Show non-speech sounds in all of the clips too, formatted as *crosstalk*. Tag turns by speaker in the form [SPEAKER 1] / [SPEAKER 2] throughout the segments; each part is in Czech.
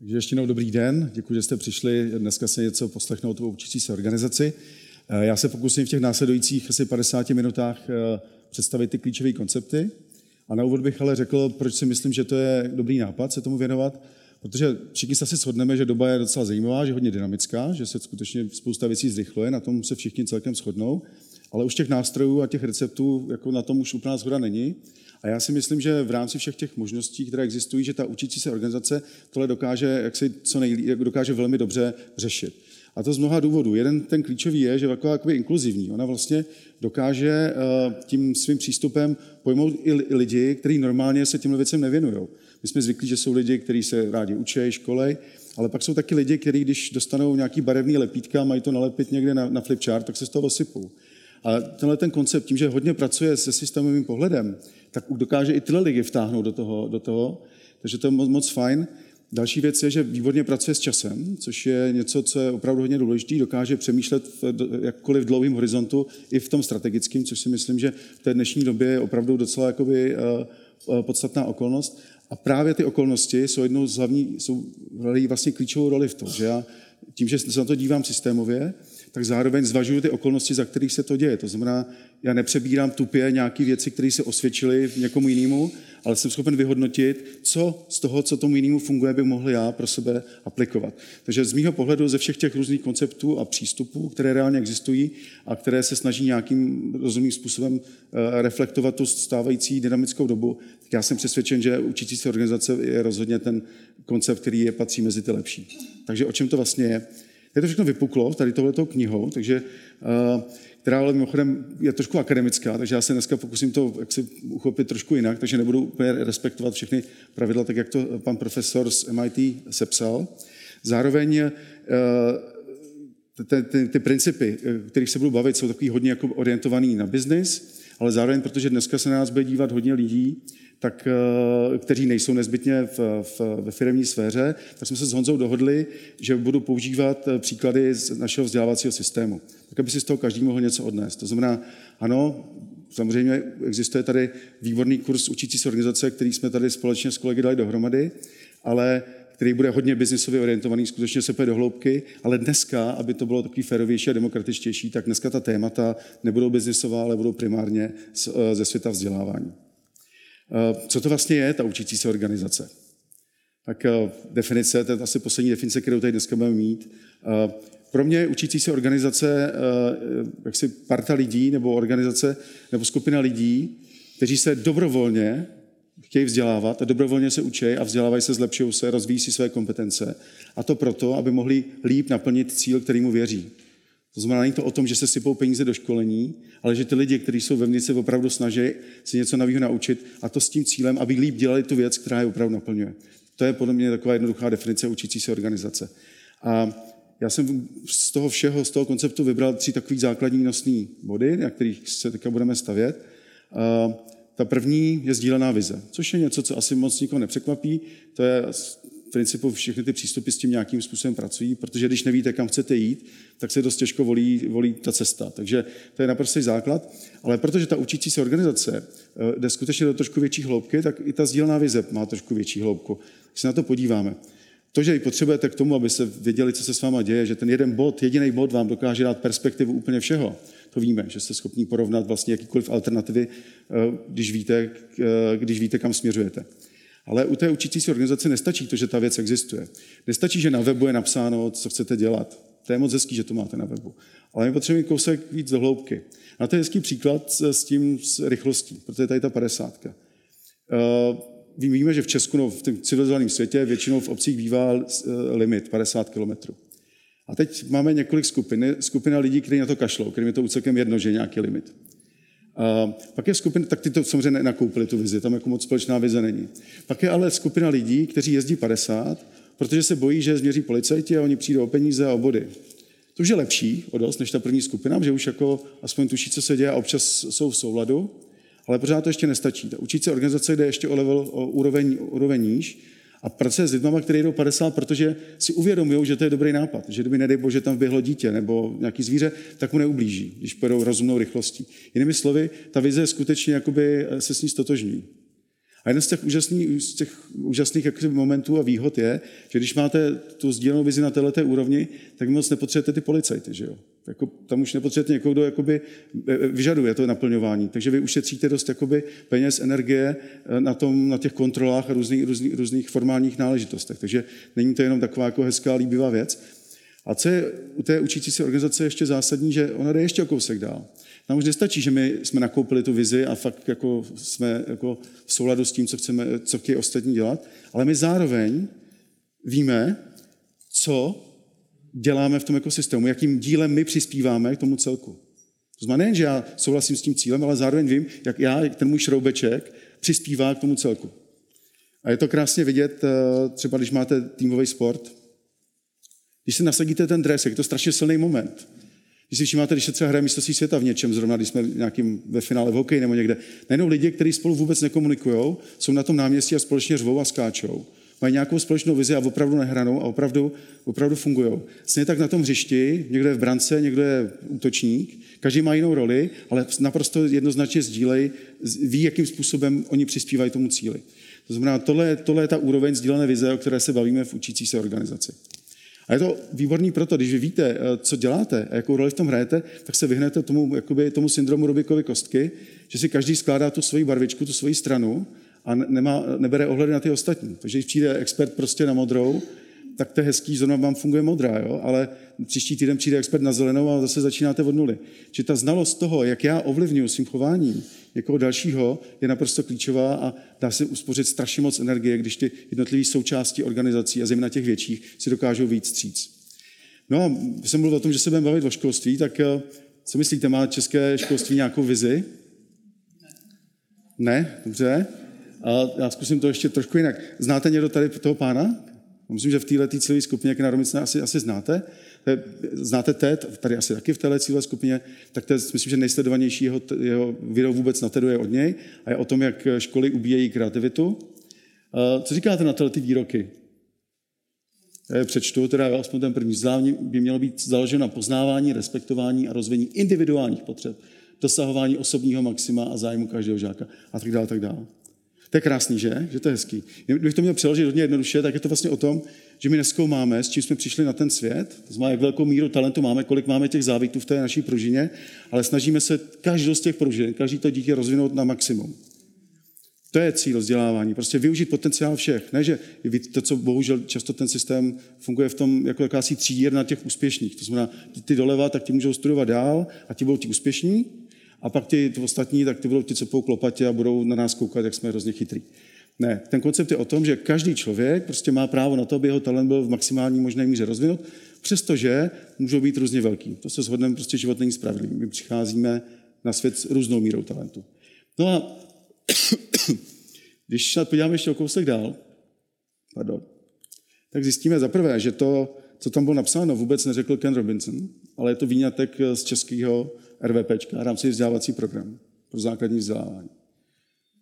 [SPEAKER 1] Takže ještě jednou dobrý den, děkuji, že jste přišli dneska se něco poslechnout o učící se organizaci. Eh, já se pokusím v těch následujících asi 50 minutách eh, představit ty klíčové koncepty. A na úvod bych ale řekl, proč si myslím, že to je dobrý nápad se tomu věnovat, protože všichni se asi shodneme, že doba je docela zajímavá, že hodně dynamická, že se skutečně spousta věcí zrychluje, na tom se všichni celkem shodnou, ale už těch nástrojů a těch receptů jako na tom už úplná zhoda není. A já si myslím, že v rámci všech těch možností, které existují, že ta učící se organizace tohle dokáže, jak si co nejlí, jak dokáže velmi dobře řešit. A to z mnoha důvodů. Jeden ten klíčový je, že je taková jakoby inkluzivní. Ona vlastně dokáže eh, tím svým přístupem pojmout i lidi, kteří normálně se těmhle věcem nevěnují. My jsme zvyklí, že jsou lidi, kteří se rádi učí, školej, ale pak jsou taky lidi, kteří, když dostanou nějaký barevný lepítka, mají to nalepit někde na, na flipchart, tak se z toho osypou. A tenhle ten koncept, tím, že hodně pracuje se systémovým pohledem, tak dokáže i tyhle lidi vtáhnout do toho, do toho takže to je moc, moc fajn. Další věc je, že výborně pracuje s časem, což je něco, co je opravdu hodně důležité. Dokáže přemýšlet v jakkoliv dlouhým horizontu, i v tom strategickém, což si myslím, že v té dnešní době je opravdu docela jakoby, uh, podstatná okolnost. A právě ty okolnosti jsou jednou z hlavní, jsou vlastně klíčovou roli v tom, že já tím, že se na to dívám systémově, tak zároveň zvažuju ty okolnosti, za kterých se to děje. To znamená, já nepřebírám tupě nějaké věci, které se osvědčily někomu jinému, ale jsem schopen vyhodnotit, co z toho, co tomu jinému funguje, bych mohl já pro sebe aplikovat. Takže z mého pohledu ze všech těch různých konceptů a přístupů, které reálně existují a které se snaží nějakým rozumným způsobem eh, reflektovat tu stávající dynamickou dobu, tak já jsem přesvědčen, že učící se organizace je rozhodně ten koncept, který je patří mezi ty lepší. Takže o čem to vlastně je? Je to všechno vypuklo tady tohletou knihou, takže, uh, která ale mimochodem je trošku akademická, takže já se dneska pokusím to jak si uchopit trošku jinak, takže nebudu úplně respektovat všechny pravidla, tak jak to pan profesor z MIT sepsal. Zároveň ty, ty, ty principy, kterých se budu bavit, jsou takový hodně jako orientovaný na biznis, ale zároveň, protože dneska se na nás bude dívat hodně lidí, tak, eh, kteří nejsou nezbytně v, v, ve firmní sféře, tak jsme se s Honzou dohodli, že budu používat eh, příklady z našeho vzdělávacího systému, tak aby si z toho každý mohl něco odnést. To znamená, ano, samozřejmě existuje tady výborný kurz učící se organizace, který jsme tady společně s kolegy dali dohromady, ale který bude hodně biznisově orientovaný, skutečně se půjde do hloubky, ale dneska, aby to bylo takový férovější a demokratičtější, tak dneska ta témata nebudou biznisová, ale budou primárně eh, ze světa vzdělávání. Eh, co to vlastně je, ta učící se organizace? Tak eh, definice, to je asi poslední definice, kterou tady dneska budeme mít. Eh, pro mě učící se organizace, jaksi parta lidí nebo organizace nebo skupina lidí, kteří se dobrovolně chtějí vzdělávat a dobrovolně se učí a vzdělávají se, zlepšují se, rozvíjí si své kompetence. A to proto, aby mohli líp naplnit cíl, kterýmu věří. To znamená, není to o tom, že se sypou peníze do školení, ale že ty lidi, kteří jsou vevnitř, se opravdu snaží si něco nového naučit a to s tím cílem, aby líp dělali tu věc, která je opravdu naplňuje. To je podle mě taková jednoduchá definice učící se organizace. A já jsem z toho všeho, z toho konceptu vybral tři takové základní nosné body, na kterých se teďka budeme stavět. A ta první je sdílená vize, což je něco, co asi moc nikoho nepřekvapí. To je principu všechny ty přístupy s tím nějakým způsobem pracují, protože když nevíte, kam chcete jít, tak se dost těžko volí, volí ta cesta. Takže to je naprostý základ. Ale protože ta učící se organizace eh, jde skutečně do trošku větší hloubky, tak i ta sdílená vize má trošku větší hloubku. Když se na to podíváme. To, že ji potřebujete k tomu, aby se věděli, co se s váma děje, že ten jeden bod, jediný bod vám dokáže dát perspektivu úplně všeho, to víme, že jste schopni porovnat vlastně jakýkoliv alternativy, eh, když víte, eh, když víte, kam směřujete. Ale u té učící organizace nestačí to, že ta věc existuje. Nestačí, že na webu je napsáno, co chcete dělat. To je moc hezký, že to máte na webu. Ale my potřebujeme kousek víc do hloubky. A to je hezký příklad s tím s rychlostí, protože je tady ta padesátka. Uh, víme, že v Česku, no, v tom civilizovaném světě, většinou v obcích bývá uh, limit 50 km. A teď máme několik skupin, skupina lidí, kteří na to kašlou, kterým je to celkem jedno, že je nějaký limit. A pak je skupina, tak ty to samozřejmě nenakoupili tu vizi, tam jako moc společná vize není. Pak je ale skupina lidí, kteří jezdí 50, protože se bojí, že změří policajti a oni přijdou o peníze a o body. To už je lepší o dost než ta první skupina, že už jako aspoň tuší, co se děje a občas jsou v souladu, ale pořád to ještě nestačí. Ta učící organizace jde ještě o level, o úroveň, úroveň níž a pracuje s lidmi, kteří jdou 50, protože si uvědomují, že to je dobrý nápad, že kdyby nedej bože tam vběhlo dítě nebo nějaký zvíře, tak mu neublíží, když pojedou rozumnou rychlostí. Jinými slovy, ta vize skutečně jakoby se s ní stotožní. A jeden z těch úžasných, z těch úžasných momentů a výhod je, že když máte tu sdílenou vizi na této úrovni, tak moc nepotřebujete ty policajty, že jo? Jako, tam už nepotřebujete někoho, kdo jakoby e, e, vyžaduje to naplňování. Takže vy ušetříte dost jakoby peněz, energie e, na, tom, na těch kontrolách a různých, různých, různých formálních náležitostech. Takže není to jenom taková jako hezká, líbivá věc. A co je u té učící se organizace ještě zásadní, že ona jde ještě o kousek dál. Nám už nestačí, že my jsme nakoupili tu vizi a fakt jako jsme jako v souladu s tím, co, chceme, co chtějí ostatní dělat, ale my zároveň víme, co děláme v tom ekosystému, jakým dílem my přispíváme k tomu celku. To znamená nejen, že já souhlasím s tím cílem, ale zároveň vím, jak já, ten můj šroubeček, přispívá k tomu celku. A je to krásně vidět, eh, třeba když máte týmový sport, když si nasadíte ten dres, je to strašně silný moment. Když si všimáte, když se třeba hraje mistrovství světa v něčem, zrovna když jsme nějakým ve finále v hokeji nebo někde, najednou lidi, kteří spolu vůbec nekomunikují, jsou na tom náměstí a společně řvou a skáčou. Mají nějakou společnou vizi a opravdu nehranou a opravdu, opravdu fungují. Stejně tak na tom hřišti, někdo je v brance, někdo je útočník, každý má jinou roli, ale naprosto jednoznačně sdílej, ví, jakým způsobem oni přispívají tomu cíli. To znamená, tohle, tohle je ta úroveň sdílené vize, o které se bavíme v učící se organizaci. A je to výborný proto, když vy víte, eh, co děláte a jakou roli v tom hrajete, tak se vyhnete tomu, jakoby, tomu syndromu Rubikovy kostky, že si každý skládá tu svoji barvičku, tu svoji stranu a nemá, nebere ohledy na ty ostatní. Takže když přijde expert prostě na modrou, tak to je hezký, zrovna vám funguje modrá, jo? ale příští týden přijde expert na zelenou a zase začínáte od nuly. Či ta znalost toho, jak já ovlivňuji svým chováním někoho dalšího, je naprosto klíčová a dá se uspořit strašně moc energie, když ty jednotlivé součásti organizací a zejména těch větších si dokážou víc stříc. No a jsem mluvil o tom, že se budeme bavit o školství, tak eh, co myslíte, má české školství nějakou vizi? Ne, dobře. A já zkusím to ještě trošku jinak. Znáte někdo tady toho pána? Myslím, že v této cílové skupině, jak na Romice, asi, asi znáte. Znáte TED, tady asi taky v téhle cílové skupině, tak to je, myslím, že nejsledovanější jeho, jeho video vůbec na TEDu je od něj a je o tom, jak školy ubíjejí kreativitu. Co říkáte na tyhle ty výroky? Já přečtu, teda aspoň ten první vzdělání by mělo být založeno na poznávání, respektování a rozvíjení individuálních potřeb, dosahování osobního maxima a zájmu každého žáka a tak dále, tak dále. To je krásný, že? Že to je hezký. Kdybych to měl přeložit hodně jednoduše, tak je to vlastně o tom, že my neskoumáme, s čím jsme přišli na ten svět, to znamená, jak velkou míru talentu máme, kolik máme těch závitů v té naší pružině, ale snažíme se každou z těch pružin, každý to dítě rozvinout na maximum. To je cíl vzdělávání, prostě využít potenciál všech. Ne, že to, co bohužel často ten systém funguje v tom, jako jakási třídírna těch úspěšných. To znamená, ty doleva, tak ti můžou studovat dál a ti budou ti úspěšní, a pak ti ostatní, tak ty budou ti cepou klopatě a budou na nás koukat, jak jsme hrozně chytrý. Ne, ten koncept je o tom, že každý člověk prostě má právo na to, aby jeho talent byl v maximální možné míře rozvinut, přestože můžou být různě velký. To se shodneme, prostě život není spravedlivý. My přicházíme na svět s různou mírou talentu. No a když se podíváme ještě o kousek dál, pardon, tak zjistíme za prvé, že to, co tam bylo napsáno, vůbec neřekl Ken Robinson, ale je to výňatek z českého RVP, rámci vzdělávací program pro základní vzdělávání.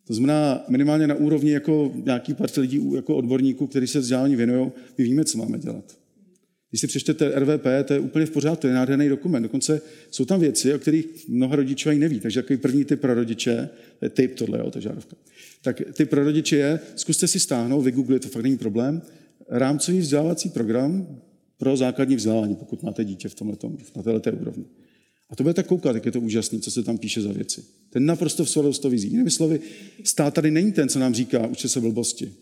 [SPEAKER 1] To znamená, minimálně na úrovni jako nějaký part lidí, jako odborníků, kteří se vzdělání věnují, my víme, co máme dělat. Když si přečtete RVP, to je úplně v pořádku, to je nádherný dokument. Dokonce jsou tam věci, o kterých mnoho rodičů ani neví. Takže takový první typ pro rodiče, to je typ tohle, jo, to žárovka. Tak ty pro rodiče je, zkuste si stáhnout, vygooglit, to fakt není problém, rámcový vzdělávací program pro základní vzdělávání, pokud máte dítě v tomhle, na této úrovni. A to budete koukat, jak je to úžasné, co se tam píše za věci. Ten naprosto v souladu s to vizí. Jinými slovy, stát tady není ten, co nám říká, učte se blbosti,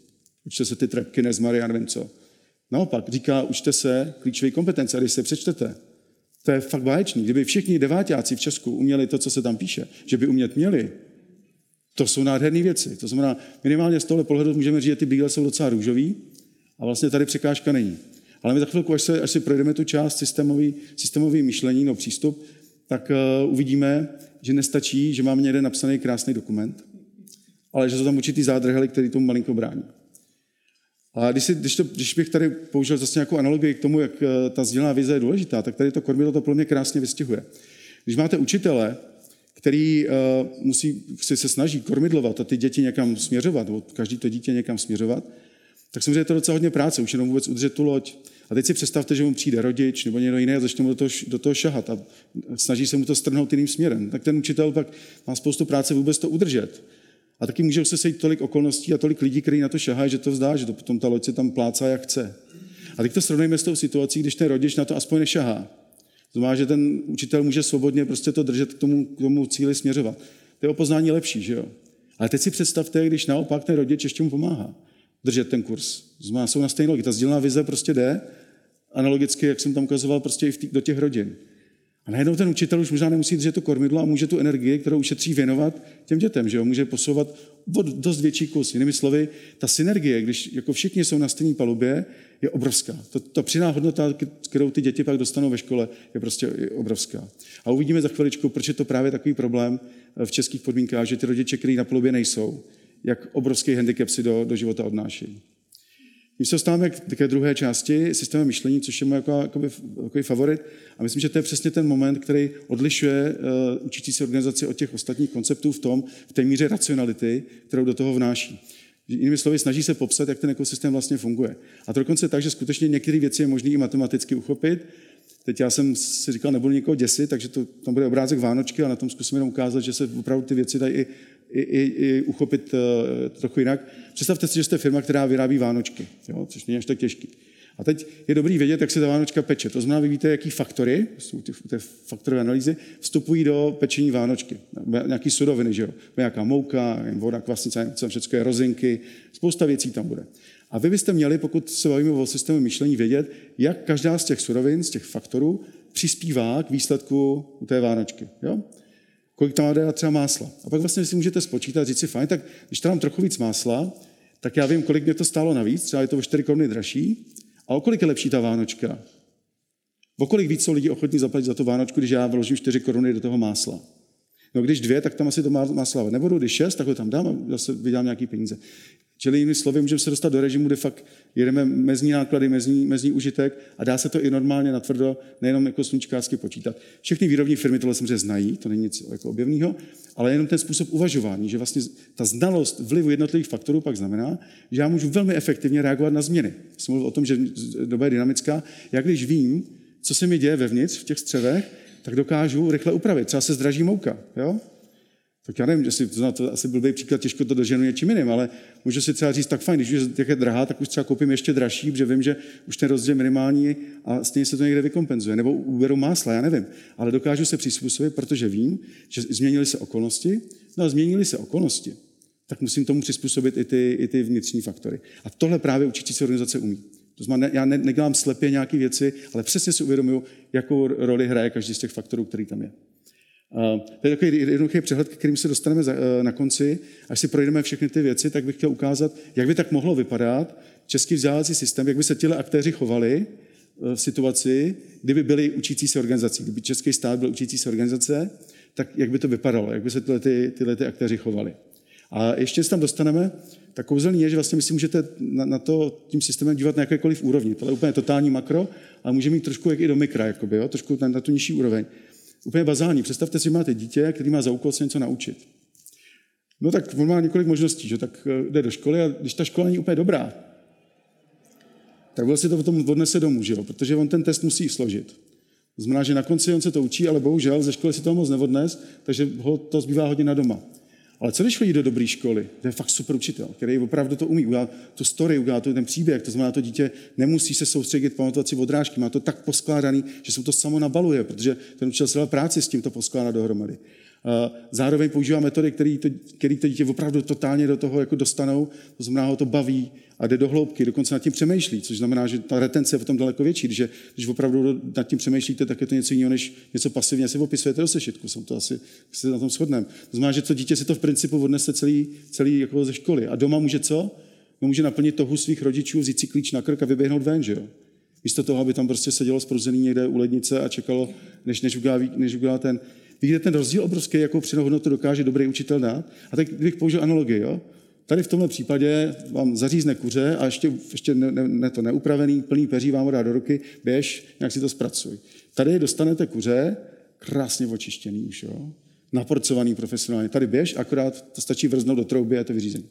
[SPEAKER 1] učte se ty trepky, nezmary, já nevím co. Naopak, říká, učte se klíčové kompetence, a když se přečtete, to je fakt báječný. Kdyby všichni devátáci v Česku uměli to, co se tam píše, že by umět měli, to jsou nádherné věci. To znamená, minimálně z tohle pohledu můžeme říct, že ty bíle jsou docela růžový a vlastně tady překážka není. Ale my za chvilku, až, se, až si projdeme tu část systémový, systémový myšlení, no přístup, tak uh, uvidíme, že nestačí, že máme někde napsaný krásný dokument, ale že jsou tam určitý zádrhely, který tomu malinko brání. A když, si, když, to, když bych tady použil zase nějakou analogii k tomu, jak uh, ta sdělená vize je důležitá, tak tady to kormidlo to pro mě krásně vystihuje. Když máte učitele, který uh, musí, si se snaží kormidlovat a ty děti někam směřovat, každý to dítě někam směřovat, tak samozřejmě je to docela hodně práce, už jenom vůbec udržet tu loď. A teď si představte, že mu přijde rodič nebo někdo jiný a začne mu do toho, do toho šahat a snaží se mu to strhnout jiným směrem. Tak ten učitel pak má spoustu práce vůbec to udržet. A taky může se sejít tolik okolností a tolik lidí, kteří na to šahají, že to vzdá, že to potom ta loď se tam plácá, jak chce. A teď to srovnejme s tou situací, když ten rodič na to aspoň nešahá. To znamená, že ten učitel může svobodně prostě to držet k tomu, k tomu cíli směřovat. To je o poznání lepší, že jo? Ale teď si představte, když naopak ten rodič ještě mu pomáhá držet ten kurz. Znamená, jsou na stejné logice. Ta sdílená vize prostě jde, analogicky, jak jsem tam ukazoval, prostě i v tý, do těch rodin. A najednou ten učitel už možná nemusí držet to kormidlo a může tu energii, kterou ušetří, věnovat těm dětem, že jo? Může posouvat dost větší kus. Jinými slovy, ta synergie, když jako všichni jsou na stejné palubě, je obrovská. To, ta přiná hodnota, kterou ty děti pak dostanou ve škole, je prostě obrovská. A uvidíme za chviličku, proč je to právě takový problém v českých podmínkách, že ty rodiče, kteří na palubě nejsou, jak obrovský handicap si do, do života odnáší. Když se dostáváme k druhé části, systému myšlení, což je můj jako, jakoby, jako favorit. A myslím, že to je přesně ten moment, který odlišuje uh, učící se organizaci od těch ostatních konceptů v tom, v té míře racionality, kterou do toho vnáší. Jinými slovy, snaží se popsat, jak ten ekosystém vlastně funguje. A to dokonce tak, že skutečně některé věci je možné i matematicky uchopit. Teď já jsem si říkal, nebudu někoho děsit, takže to, tam bude obrázek Vánočky a na tom zkusím jenom ukázat, že se opravdu ty věci dají i i, i, i uchopit uh, trochu jinak. Představte si, že jste firma, která vyrábí vánočky, jo, což není až tak těžký. A teď je dobrý vědět, jak se ta vánočka peče. To znamená, vy víte, jaký faktory, jsou ty, ty faktorové analýzy, vstupují do pečení vánočky. Nějaký suroviny, že jo? Nějaká mouka, voda, kvasnice, všechno je rozinky, spousta věcí tam bude. A vy byste měli, pokud se bavíme o systému myšlení, vědět, jak každá z těch surovin, z těch faktorů, přispívá k výsledku té vánočky. Jo? Kolik tam má třeba másla. A pak vlastně si můžete spočítat, říct si, fajn, tak když tam trochu víc másla, tak já vím, kolik mě to stálo navíc, třeba je to o 4 koruny dražší, a o kolik je lepší ta Vánočka? O kolik víc jsou lidi ochotní zaplatit za tu Vánočku, když já vložím 4 koruny do toho másla? No když dvě, tak tam asi to másla nebudu, když šest, tak ho tam dám a zase vydám nějaký peníze. Čili jinými slovy, můžeme se dostat do režimu, kde fakt jedeme mezní náklady, mezní, mezní užitek a dá se to i normálně natvrdo, nejenom jako sluníčkářsky počítat. Všechny výrobní firmy tohle samozřejmě znají, to není nic jako objevného, ale jenom ten způsob uvažování, že vlastně ta znalost vlivu jednotlivých faktorů pak znamená, že já můžu velmi efektivně reagovat na změny. Jsem mluvil o tom, že doba je dynamická. Já když vím, co se mi děje vevnitř v těch střevech, tak dokážu rychle upravit. Třeba se zdraží mouka. Jo? Tak já nevím, jestli to, to asi blbý příklad, těžko to doženu něčím jiným, ale můžu si třeba říct, tak fajn, když už je drahá, tak už třeba koupím ještě dražší, protože vím, že už ten rozdíl minimální a stejně se to někde vykompenzuje. Nebo uberu másla, já nevím. Ale dokážu se přizpůsobit, protože vím, že změnily se okolnosti. No a změnily se okolnosti, tak musím tomu přizpůsobit i ty, i ty vnitřní faktory. A tohle právě učící se organizace umí. To znamená, já ne, nedělám slepě nějaké věci, ale přesně si uvědomuju, jakou roli hraje každý z těch faktorů, který tam je. To je takový jednoduchý přehled, kterým se dostaneme eh, na konci. Až si projdeme všechny ty věci, tak bych chtěl ukázat, jak by tak mohlo vypadat český vzdělávací systém, jak by se těle aktéři chovali eh, v situaci, kdyby byli učící se organizací, kdyby český stát byl učící se organizace, tak jak by to vypadalo, jak by se tyhle, ty, tyhle ty aktéři chovali. A ještě se tam dostaneme, tak kouzelný je, že vlastně my si můžete na, na to tím systémem dívat na jakékoliv úrovni. To je úplně totální makro, ale může mít trošku jak i do mikra, jakoby, jo? trošku na, na tu nižší úroveň. Úplně bazální. Představte si, máte dítě, který má za úkol se něco naučit. No tak on má několik možností, že tak eh, jde do školy a když ta škola není úplně dobrá, tak vlastně to potom odnese domů, že jo? protože on ten test musí složit. To znamená, že na konci on se to učí, ale bohužel ze školy si to moc neodnes, takže ho to zbývá hodně na doma. Ale co když chodí do dobré školy? To je fakt super učitel, který opravdu to umí. Udělá tu story, udělá to ten příběh, to znamená, to dítě nemusí se soustředit, pamatovat si odrážky, má to tak poskládaný, že se to samo nabaluje, protože ten učitel se práci s tím to poskládá dohromady. Zároveň používá metody, které to, který to dítě opravdu totálně do toho jako dostanou, to znamená, ho to baví a jde do hloubky, dokonce nad tím přemýšlí, což znamená, že ta retence je potom daleko větší. Když, když opravdu nad tím přemýšlíte, tak je to něco jiného, než něco pasivně si opisujete do sešitku. Jsem to asi se na tom shodneme. To znamená, že to dítě si to v principu odnese celý, celý jako ze školy. A doma může co? No může naplnit toho svých rodičů, vzít si klíč na krk a vyběhnout ven, že jo? Místo toho, aby tam prostě sedělo spruzený někde u lednice a čekalo, než, než, udělá, než udělá ten Vidíte ten rozdíl obrovský, jakou přidanou hodnotu dokáže dobrý učitel dát? A teď bych použil analogii. Jo? Tady v tomhle případě vám zařízne kuře a ještě, ještě ne, ne, to neupravený, plný peří vám ho dá do ruky, běž, nějak si to zpracuj. Tady dostanete kuře, krásně očištěný už, jo? naporcovaný profesionálně. Tady běž, akorát to stačí vrznout do trouby a je to vyřízení.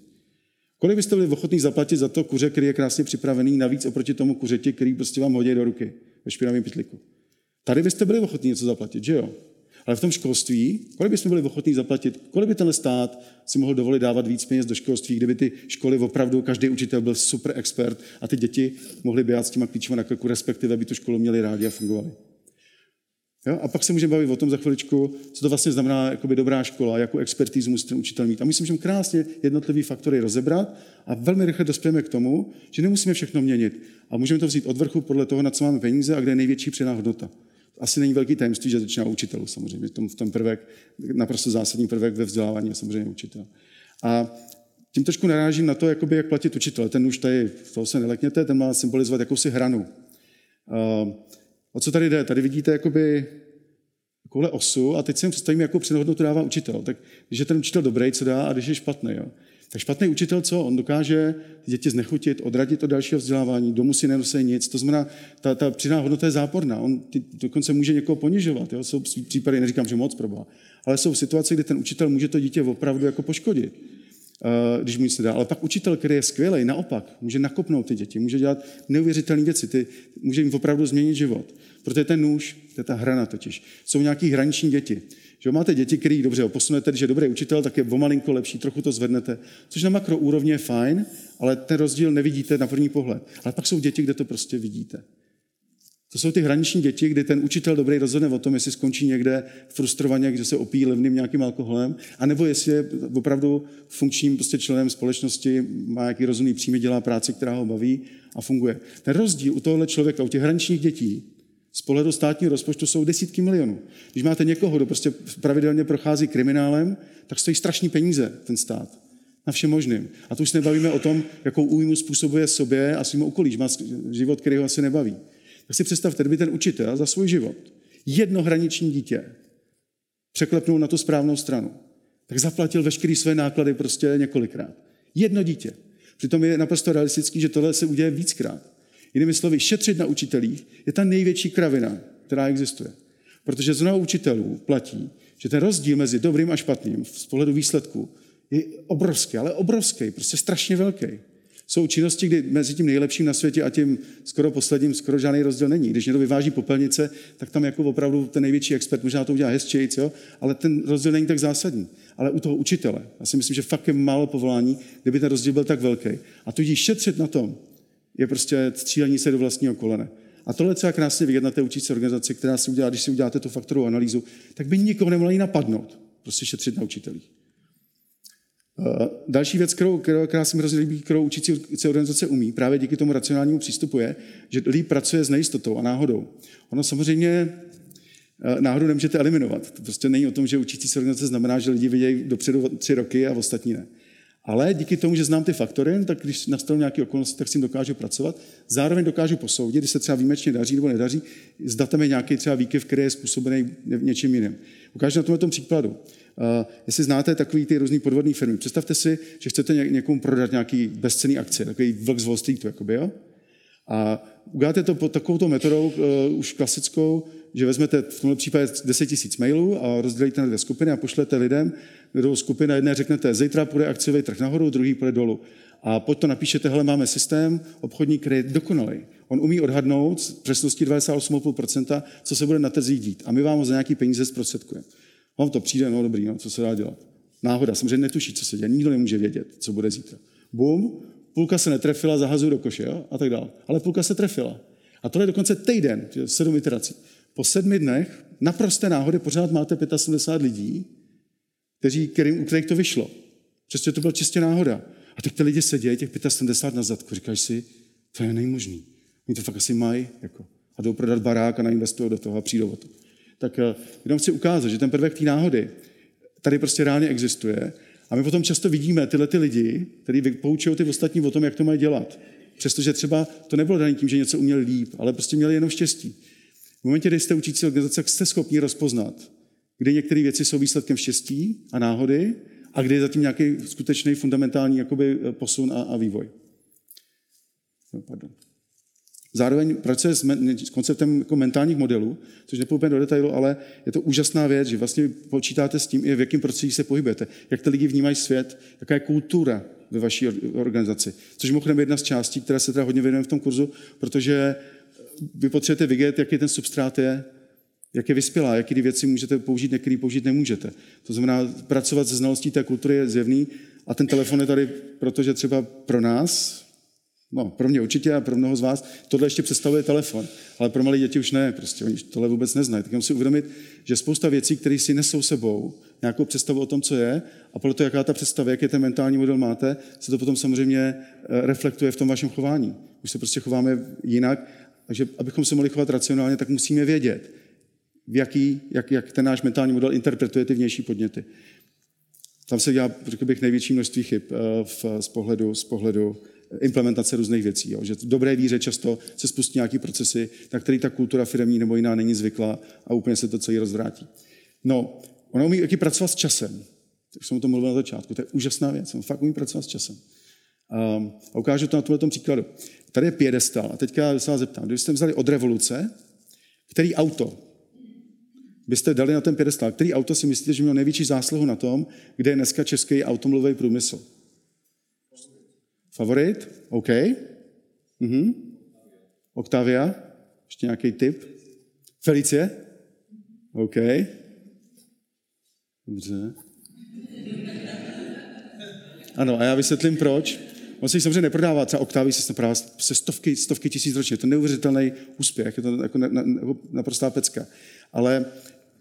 [SPEAKER 1] Kolik byste byli ochotní zaplatit za to kuře, který je krásně připravený, navíc oproti tomu kuřeti, který prostě vám hodí do ruky ve špinavém pytliku? Tady byste byli ochotní něco zaplatit, že jo? Ale v tom školství, kolik bychom byli ochotní zaplatit, kolik by ten stát si mohl dovolit dávat víc peněz do školství, kdyby ty školy opravdu, každý učitel byl super expert a ty děti mohly běhat s těma klíčima na krku, respektive by tu školu měli rádi a fungovali. Jo? A pak se můžeme bavit o tom za chviličku, co to vlastně znamená jakoby dobrá škola, jakou expertízu musí ten učitel mít. A myslím, že můžeme krásně jednotlivý faktory rozebrat a velmi rychle dospějeme k tomu, že nemusíme všechno měnit. A můžeme to vzít od vrchu podle toho, na co máme peníze a kde je největší přidaná hodnota. Asi není velký tajemství, že začíná učitelů samozřejmě. Tom, v tom prvek, naprosto zásadní prvek ve vzdělávání je samozřejmě učitel. A tím trošku narážím na to, jakoby, jak platit učitele. Ten už tady, toho se nelekněte, ten má symbolizovat jakousi hranu. Uh, O co tady jde? Tady vidíte jakoby takovouhle osu a teď si představíme, jakou přidanou dává učitel. Tak když je ten učitel dobrý, co dá a když je špatný. Jo? Tak špatný učitel co? On dokáže děti znechutit, odradit od dalšího vzdělávání, domů si nenosí nic. To znamená, ta, ta přidaná hodnota je záporná. On ty, dokonce může někoho ponižovat. Jo? Jsou případy, neříkám, že moc proba, ale jsou situace, kdy ten učitel může to dítě opravdu jako poškodit. Eh, když mu nic nedá. Ale pak učitel, který je skvělý, naopak, může nakopnout ty děti, může dělat neuvěřitelné věci, ty, může jim opravdu změnit život. Protože ten nůž, to je ta hrana totiž. Jsou nějaký hraniční děti. Že máte děti, který dobře posunete, když je dobrý učitel, tak je o malinko lepší, trochu to zvednete. Což na makroúrovni je fajn, ale ten rozdíl nevidíte na první pohled. Ale pak jsou děti, kde to prostě vidíte. To jsou ty hraniční děti, kdy ten učitel dobrý rozhodne o tom, jestli skončí někde frustrovaně, když se opíjí levným nějakým alkoholem, anebo jestli je opravdu funkčním prostě členem společnosti, má nějaký rozumný příjmy, dělá práci, která ho baví a funguje. Ten rozdíl u tohohle člověka, u těch hraničních dětí, z pohledu státního rozpočtu jsou desítky milionů. Když máte někoho, kdo prostě pravidelně prochází kriminálem, tak stojí strašní peníze ten stát. Na všem možným. A tu už nebavíme o tom, jakou újmu způsobuje sobě a svým okolí, že má život, který ho asi nebaví. Tak si představte, kdyby ten učitel za svůj život jedno hraniční dítě překlepnul na tu správnou stranu, tak zaplatil veškeré své náklady prostě několikrát. Jedno dítě. Přitom je naprosto realistický, že tohle se uděje víckrát. Jinými slovy, šetřit na učitelích je ta největší kravina, která existuje. Protože z mnoha učitelů platí, že ten rozdíl mezi dobrým a špatným z pohledu výsledku je obrovský, ale obrovský, prostě strašně velký. Jsou činnosti, kdy mezi tím nejlepším na světě a tím skoro posledním skoro žádný rozdíl není. Když někdo vyváží popelnice, tak tam jako opravdu ten největší expert možná to udělá hezčej, jo? ale ten rozdíl není tak zásadní. Ale u toho učitele, já si myslím, že fakt je málo povolání, kdyby ten rozdíl byl tak velký. A tudíž šetřit na tom je prostě střílení se do vlastního kolene. A tohle třeba krásně vidět na té učící organizaci, která si udělá, když si uděláte tu faktorovou analýzu, tak by nikoho nemohla napadnout. Prostě šetřit na učitelích. Eh, další věc, kterou, která se mi hrozně líbí, kterou učící organizace umí, právě díky tomu racionálnímu přístupu je, že líp pracuje s nejistotou a náhodou. Ono samozřejmě eh, náhodou nemůžete eliminovat. To prostě není o tom, že učící se organizace znamená, že lidi vidějí dopředu tři roky a ostatní ne. Ale díky tomu, že znám ty faktory, tak když nastanou nějaké okolnosti, tak s tím dokážu pracovat. Zároveň dokážu posoudit, když se třeba výjimečně daří nebo nedaří, zda tam je nějaký třeba výkyv, který je způsobený něčím jiným. Ukážu na tomhle tom příkladu. Uh, jestli znáte takový ty různý podvodní firmy, představte si, že chcete někomu prodat nějaký bezcený akcie, takový vlk z Wall Streetu, jakoby, jo? A uděláte to pod takovou metodou uh, už klasickou, že vezmete v tomto případě 10 000 mailů a rozdělíte na dvě skupiny a pošlete lidem, do skupiny jedné řeknete, zítra půjde akciový trh nahoru, druhý půjde dolů. A pod to napíšete, hele, máme systém obchodní, který je dokonalý. On umí odhadnout s přesností 98,5%, co se bude na trzích dít. A my vám ho za nějaký peníze zprostředkujeme. Vám to přijde, no dobrý, no, co se dá dělat. Náhoda, samozřejmě netuší, co se děje, nikdo nemůže vědět, co bude zítra. Bum, půlka se netrefila, zahazuju do koše, jo? a tak dále. Ale půlka se trefila. A tohle je dokonce týden, sedm iterací. Po sedmi dnech, naprosté náhody, pořád máte 75 lidí, kteří, kterým, u kterých to vyšlo. Přestože to byla čistě náhoda. A teď ty lidi sedějí, těch 75 na zadku, říkáš si, to je nejmožný. Oni to fakt asi mají, jako. A jdou prodat barák a nainvestují do toho a přijdou o to. Tak eh, jenom chci ukázat, že ten prvek té náhody tady prostě reálně existuje. A my potom často vidíme tyhle ty lidi, kteří poučují ty ostatní o tom, jak to mají dělat. Přestože třeba to nebylo dané tím, že něco uměli líp, ale prostě měli jenom štěstí. V momentě, kdy jste učící organizace, jste schopni rozpoznat, kdy některé věci jsou výsledkem štěstí a náhody a kdy je zatím nějaký skutečný fundamentální jakoby, eh, posun a, a vývoj. No, pardon. Zároveň pracuje s, s konceptem jako mentálních modelů, což nepůjde do detailu, ale je to úžasná věc, že vlastně počítáte s tím, i v jakém prostředí se pohybujete, jak ty lidi vnímají svět, jaká je kultura ve vaší organizaci. Což mimochodem je jedna z částí, která se teda hodně věnuje v tom kurzu, protože vy potřebujete vidět, jaký ten substrát je, jak je vyspělá, jaký věci můžete použít, některý použít nemůžete. To znamená, pracovat se znalostí té kultury je zjevný a ten telefon je tady, protože třeba pro nás, no pro mě určitě a pro mnoho z vás, tohle ještě představuje telefon, ale pro malé děti už ne, prostě oni tohle vůbec neznají. Tak musí uvědomit, že spousta věcí, které si nesou sebou, nějakou představu o tom, co je, a toho, jaká ta představa, jaký ten mentální model máte, se to potom samozřejmě eh, reflektuje v tom vašem chování. Už se prostě chováme jinak, takže abychom se mohli chovat racionálně, tak musíme vědět, v jaký, jak, jak ten náš mentální model interpretuje ty vnější podněty. Tam se dělá, řekl bych, největší množství chyb eh, v, z, pohledu, z pohledu implementace různých věcí. Jo. Že v dobré víře často se spustí nějaké procesy, na který ta kultura firmní nebo jiná není zvyklá a úplně se to celý rozvrátí. No, ona umí taky pracovat s časem. Tak jsem o tom mluvil na začátku. To je úžasná věc. On fakt umí pracovat s časem. Um, a ukážu to na tomhle příkladu. Tady je piedestal. A teďka se vás zeptám, kdybyste vzali od revoluce, který auto byste dali na ten piedestal, který auto si myslíte, že měl největší zásluhu na tom, kde je dneska český automobilový průmysl? Favorit? OK. Mhm. Octavia? Ještě nějaký tip? Felicie? OK. Dobře. Ano, a já vysvětlím proč. On se samozřejmě neprodává, třeba Octavia se prodává se stovky, stovky tisíc ročně. Je to neuvěřitelný úspěch, je to jako na, na, naprostá pecka. Ale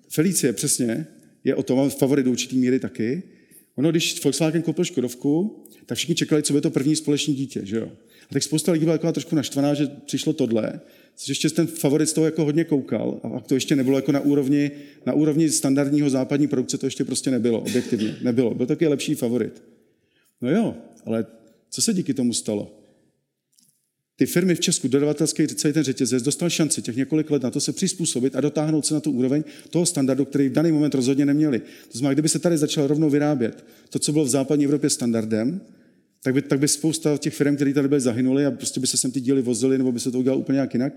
[SPEAKER 1] Felicie přesně je o tom, favorit do určitý míry taky. Ono, když Volkswagen koupil Škodovku, tak všichni čekali, co bude to první společné dítě, že jo. A tak spousta lidí byla trošku naštvaná, že přišlo tohle, což ještě ten favorit z toho jako hodně koukal a to ještě nebylo jako na úrovni, na úrovni standardního západní produkce, to ještě prostě nebylo, objektivně, nebylo. Byl taky lepší favorit. No jo, ale co se díky tomu stalo? Ty firmy v Česku, dodavatelský celý ten řetězec, dostal šanci těch několik let na to se přizpůsobit a dotáhnout se na tu úroveň toho standardu, který v daný moment rozhodně neměli. To znamená, kdyby se tady začalo rovnou vyrábět to, co bylo v západní Evropě standardem, tak by, tak by spousta těch firm, které tady byly zahynuly a prostě by se sem ty díly vozily, nebo by se to udělalo úplně nějak jinak.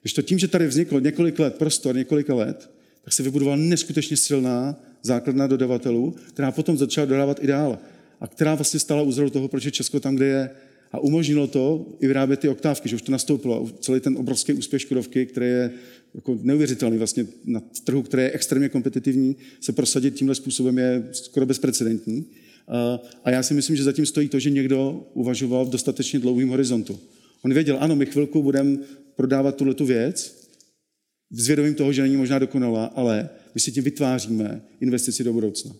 [SPEAKER 1] Když to tím, že tady vzniklo několik let, prostor několika let, tak se vybudovala neskutečně silná základna dodavatelů, která potom začala dodávat i dál. A která vlastně stala úzrou toho, proč je Česko tam, kde je a umožnilo to i vyrábět ty oktávky, že už to nastoupilo. Celý ten obrovský úspěch Škodovky, který je jako neuvěřitelný vlastně na trhu, který je extrémně kompetitivní, se prosadit tímhle způsobem je skoro bezprecedentní. A já si myslím, že zatím stojí to, že někdo uvažoval v dostatečně dlouhém horizontu. On věděl, ano, my chvilku budeme prodávat tuhle věc, vzvědomím toho, že není možná dokonalá, ale my si tím vytváříme investici do budoucna.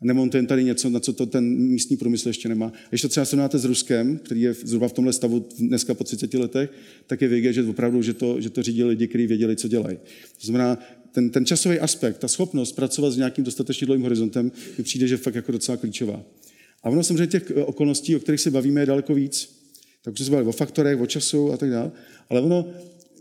[SPEAKER 1] Nemontujeme tady něco, na co to ten místní průmysl ještě nemá. Když to třeba srovnáte s Ruskem, který je zhruba v tomhle stavu dneska po 30 letech, tak je vidět, že opravdu, že to, že to řídí lidi, kteří věděli, co dělají. To znamená, ten, ten časový aspekt, ta schopnost pracovat s nějakým dostatečně dlouhým horizontem, mi přijde, že fakt jako docela klíčová. A ono samozřejmě těch eh, okolností, o kterých se bavíme, je daleko víc. Takže se bavíme o faktorech, o času a tak dále. Ale ono,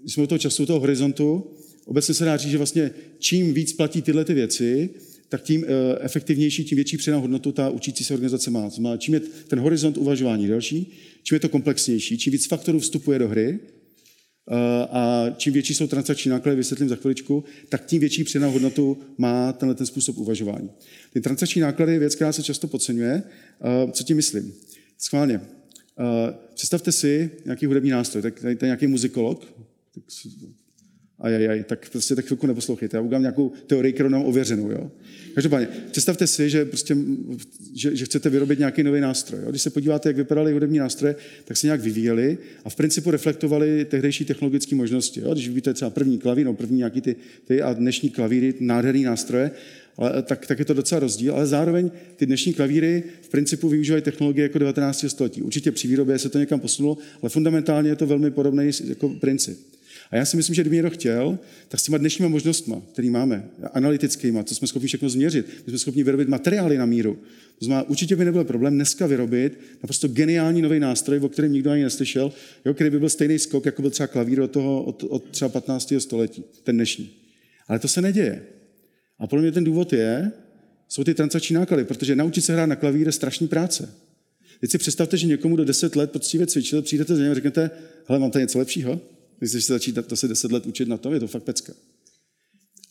[SPEAKER 1] když jsme u toho času, toho horizontu, obecně se dá říct, že vlastně čím víc platí tyhle ty věci, tak tím eh, efektivnější, tím větší přidanou hodnotu ta učící se organizace má. Znamená, čím je ten horizont uvažování delší, čím je to komplexnější, čím víc faktorů vstupuje do hry eh, a čím větší jsou transakční náklady, vysvětlím za chviličku, tak tím větší přidanou hodnotu má tenhle ten způsob uvažování. Ty transakční náklady je věc, která se často podceňuje. Eh, co tím myslím? Schválně. Představte si nějaký hudební nástroj, tak tady je nějaký muzikolog, tak ajajaj, tak prostě tak chvilku neposlouchejte. Já udělám nějakou teorii, kterou nám ověřenou. Jo? Každopádně, představte si, že, prostě, že, že chcete vyrobit nějaký nový nástroj. Jo? Když se podíváte, jak vypadaly hudební nástroje, tak se nějak vyvíjely a v principu reflektovali tehdejší technologické možnosti. Jo? Když vidíte třeba první klavír, no první nějaký ty, ty a dnešní klavíry, nádherný nástroje, ale, tak, tak je to docela rozdíl, ale zároveň ty dnešní klavíry v principu využívají technologie jako 19. století. Určitě při výrobě se to někam posunulo, ale fundamentálně je to velmi podobný jako princip. A já si myslím, že kdyby někdo chtěl, tak s těma dnešníma možnostmi, které máme, analytickými, co jsme schopni všechno změřit, my jsme schopni vyrobit materiály na míru. To znamená, určitě by nebyl problém dneska vyrobit naprosto geniální nový nástroj, o kterém nikdo ani neslyšel, jo, který by byl stejný skok, jako byl třeba klavír od, toho, od, od třeba 15. století, ten dnešní. Ale to se neděje. A podle mě ten důvod je, jsou ty transakční náklady, protože naučit se hrát na klavír je strašný práce. Teď si představte, že někomu do 10 let poctivě cvičil, přijdete za něm a řeknete, hele, mám tady něco lepšího? Když se začít to se deset let učit na to, je to fakt pecka.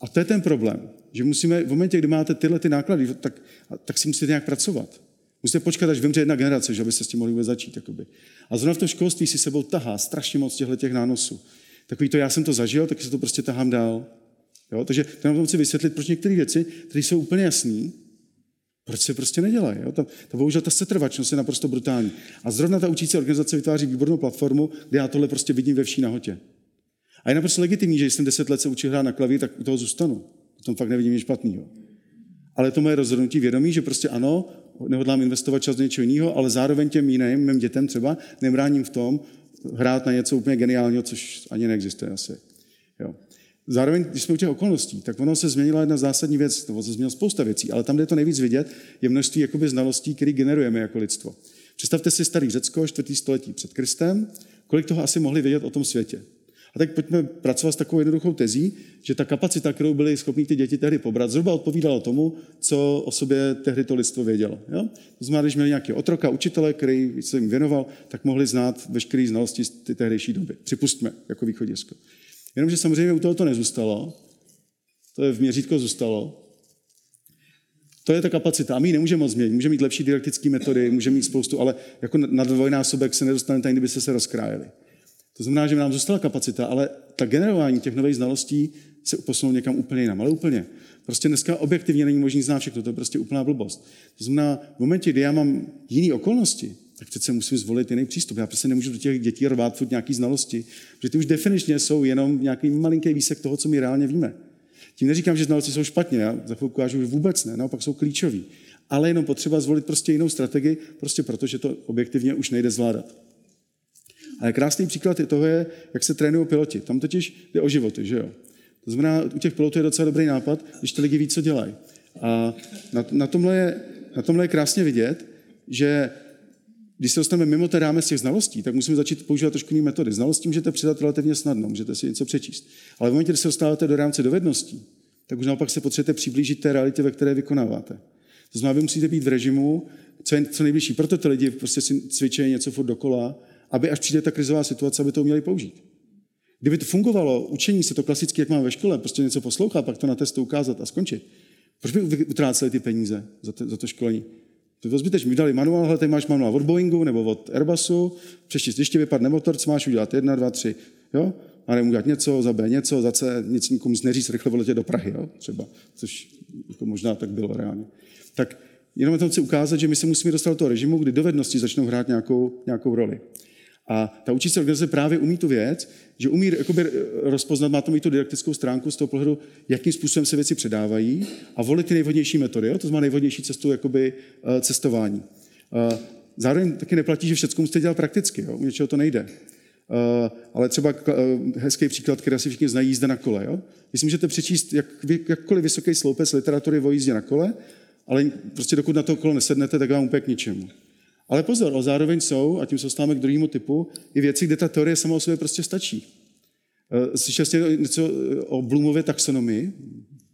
[SPEAKER 1] A to je ten problém, že musíme, v momentě, kdy máte tyhle ty náklady, tak, tak si musíte nějak pracovat. Musíte počkat, až vymře jedna generace, že abyste s tím mohli vůbec začít. Jakoby. A zrovna v tom školství si sebou tahá strašně moc těchto těch nánosů. Takový to, já jsem to zažil, tak se to prostě tahám dál. Jo? Takže to nám chci vysvětlit, proč některé věci, které jsou úplně jasné, proč se prostě nedělají. Jo? To, to bohužel ta setrvačnost je naprosto brutální. A zrovna ta učící organizace vytváří výbornou platformu, kde já tohle prostě vidím ve vší nahotě. A je naprosto legitimní, že jsem deset let se učil hrát na klavír, tak u toho zůstanu. V tom fakt nevidím nic špatného. Ale to moje rozhodnutí vědomí, že prostě ano, nehodlám investovat čas do něčeho jiného, ale zároveň těm jiným, mým dětem třeba, nebráním v tom hrát na něco úplně geniálního, což ani neexistuje asi. Jo. Zároveň, když jsme u těch okolností, tak ono se změnila jedna zásadní věc, to se změnila spousta věcí, ale tam, kde je to nejvíc vidět, je množství jakoby znalostí, které generujeme jako lidstvo. Představte si starý Řecko, čtvrtý století před Kristem, kolik toho asi mohli vědět o tom světě. A tak pojďme pracovat s takovou jednoduchou tezí, že ta kapacita, kterou byly schopni ty děti tehdy pobrat, zhruba odpovídala tomu, co o sobě tehdy to lidstvo vědělo. Jo? To znamená, když měli nějaký otroka, učitele, který se jim věnoval, tak mohli znát veškeré znalosti z té tehdejší doby. Připustme jako východisko. Jenomže samozřejmě u toho to nezůstalo. To je v měřítko zůstalo. To je ta kapacita. A my ji nemůžeme moc změnit. Můžeme mít lepší didaktické metody, můžeme mít spoustu, ale jako na dvojnásobek se nedostanete, ani kdyby se se rozkrájeli. To znamená, že nám zůstala kapacita, ale ta generování těch nových znalostí se posunulo někam úplně jinam. Ale úplně. Prostě dneska objektivně není možný znát všechno, to je prostě úplná blbost. To znamená, v momentě, kdy já mám jiné okolnosti, tak přece musím zvolit jiný přístup. Já prostě nemůžu do těch dětí rvát furt nějaký znalosti, protože ty už definičně jsou jenom nějaký malinký výsek toho, co my reálně víme. Tím neříkám, že znalosti jsou špatně, já za chvilku ukážu, že vůbec ne, naopak jsou klíčoví. Ale jenom potřeba zvolit prostě jinou strategii, prostě proto, že to objektivně už nejde zvládat. Ale krásný příklad je toho je, jak se trénují piloti. Tam totiž jde o životy, že jo? To znamená, u těch pilotů je docela dobrý nápad, když ty lidi ví, co dělají. A na, na, tomhle je, na tomhle je krásně vidět, že když se dostaneme mimo té rámec těch znalostí, tak musíme začít používat trošku jiné metody. Znalosti můžete přidat relativně snadno, můžete si něco přečíst. Ale v momentě, kdy se dostáváte do rámce dovedností, tak už naopak se potřebujete přiblížit té realitě, ve které vykonáváte. To znamená, vy musíte být v režimu, co je co nejbližší. Proto ty lidi prostě si cvičí něco furt dokola, aby až přijde ta krizová situace, aby to uměli použít. Kdyby to fungovalo, učení se to klasicky, jak máme ve škole, prostě něco poslouchat, pak to na testu ukázat a skončit. Proč by utráceli ty peníze za, to, za to školení? To bylo zbytečné. Mi dali manuál, hele, tady máš manuál od Boeingu nebo od Airbusu, přečíst, když vypadne motor, co máš udělat? Jedna, dva, tři. Jo? A nevím udělat něco, za B něco, za C nic nikomu neříct, rychle voletě do Prahy, jo? třeba, což jako možná tak bylo reálně. Tak jenom to chci ukázat, že my se musíme dostat do toho režimu, kdy dovednosti začnou hrát nějakou, nějakou roli. A ta učící organizace právě umí tu věc, že umí jakoby rozpoznat, má to mít tu didaktickou stránku z toho pohledu, jakým způsobem se věci předávají a volit ty nejvhodnější metody. Jo? To znamená nejvhodnější cestu jakoby, eh, cestování. Eh, zároveň taky neplatí, že všechno musíte dělat prakticky. Jo? U něčeho to nejde. Ale třeba hezký příklad, který asi všichni znají, jízda na kole. Jo? Vy můžete přečíst jak, jakkoliv vysoký sloupec literatury o jízdě na kole, ale prostě dokud na to kolo nesednete, tak vám úplně k ničemu. Ale pozor, ale zároveň jsou, a tím se dostáváme k druhému typu, i věci, kde ta teorie sama o sobě prostě stačí. Eh, slyšel jste něco eh, o Bloomově taxonomii?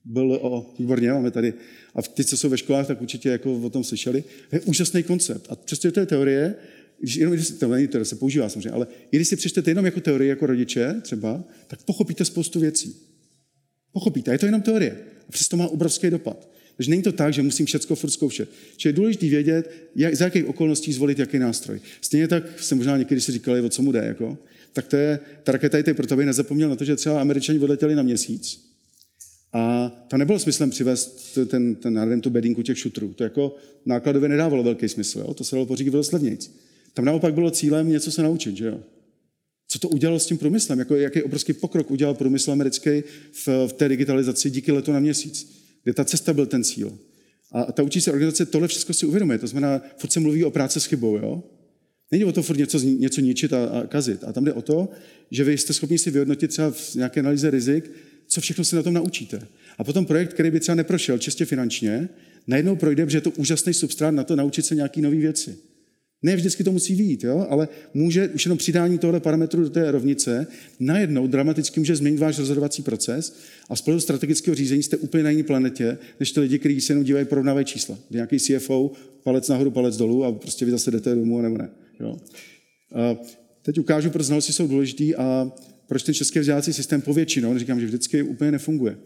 [SPEAKER 1] Byl o, výborně, máme tady, a ty, co jsou ve školách, tak určitě jako o tom slyšeli. Je úžasný koncept. A přestože to je teorie, když jenom, když to není teorie, se používá samozřejmě, ale i když si přečtete jenom jako teorie, jako rodiče třeba, tak pochopíte spoustu věcí. Pochopíte, je to jenom teorie. A přesto má obrovský dopad. Takže není to tak, že musím všechno furt zkoušet. Čili je důležité vědět, jak, za jakých okolností zvolit jaký nástroj. Stejně tak se možná někdy si říkali, o co mu jde. Jako. Tak to je, ta raketa je proto, aby nezapomněl na to, že třeba američani odletěli na měsíc. A to nebylo smyslem přivést ten, ten, nevím, tu bedinku těch šutrů. To jako nákladově nedávalo velký smysl. Jo? To se dalo pořídit bylo levnějc. Tam naopak bylo cílem něco se naučit. Že jo? Co to udělalo s tím průmyslem? Jako, jaký obrovský pokrok udělal průmysl americký v, v té digitalizaci díky letu na měsíc? Kde ta cesta byl ten cíl. A ta učící organizace tohle všechno si uvědomuje. To znamená, furt se mluví o práci s chybou, jo? Není o to furt něco, něco ničit a, a kazit. A tam jde o to, že vy jste schopni si vyhodnotit třeba v nějaké analýze rizik, co všechno se na tom naučíte. A potom projekt, který by třeba neprošel čistě finančně, najednou projde, že je to úžasný substrát na to naučit se nějaké nové věci. Ne vždycky to musí být, jo? ale může už jenom přidání tohle parametru do té rovnice najednou dramaticky může změnit váš rozhodovací proces a z pohledu strategického řízení jste úplně na jiné planetě, než ty lidi, kteří se jenom dívají, porovnávají čísla. Nějaký CFO, palec nahoru, palec dolů a prostě vy zase jdete domů nebo ne. Jo? A teď ukážu, proč znalosti jsou důležitý a proč ten český vzdělávací systém povětšinou, neříkám, že vždycky úplně nefunguje.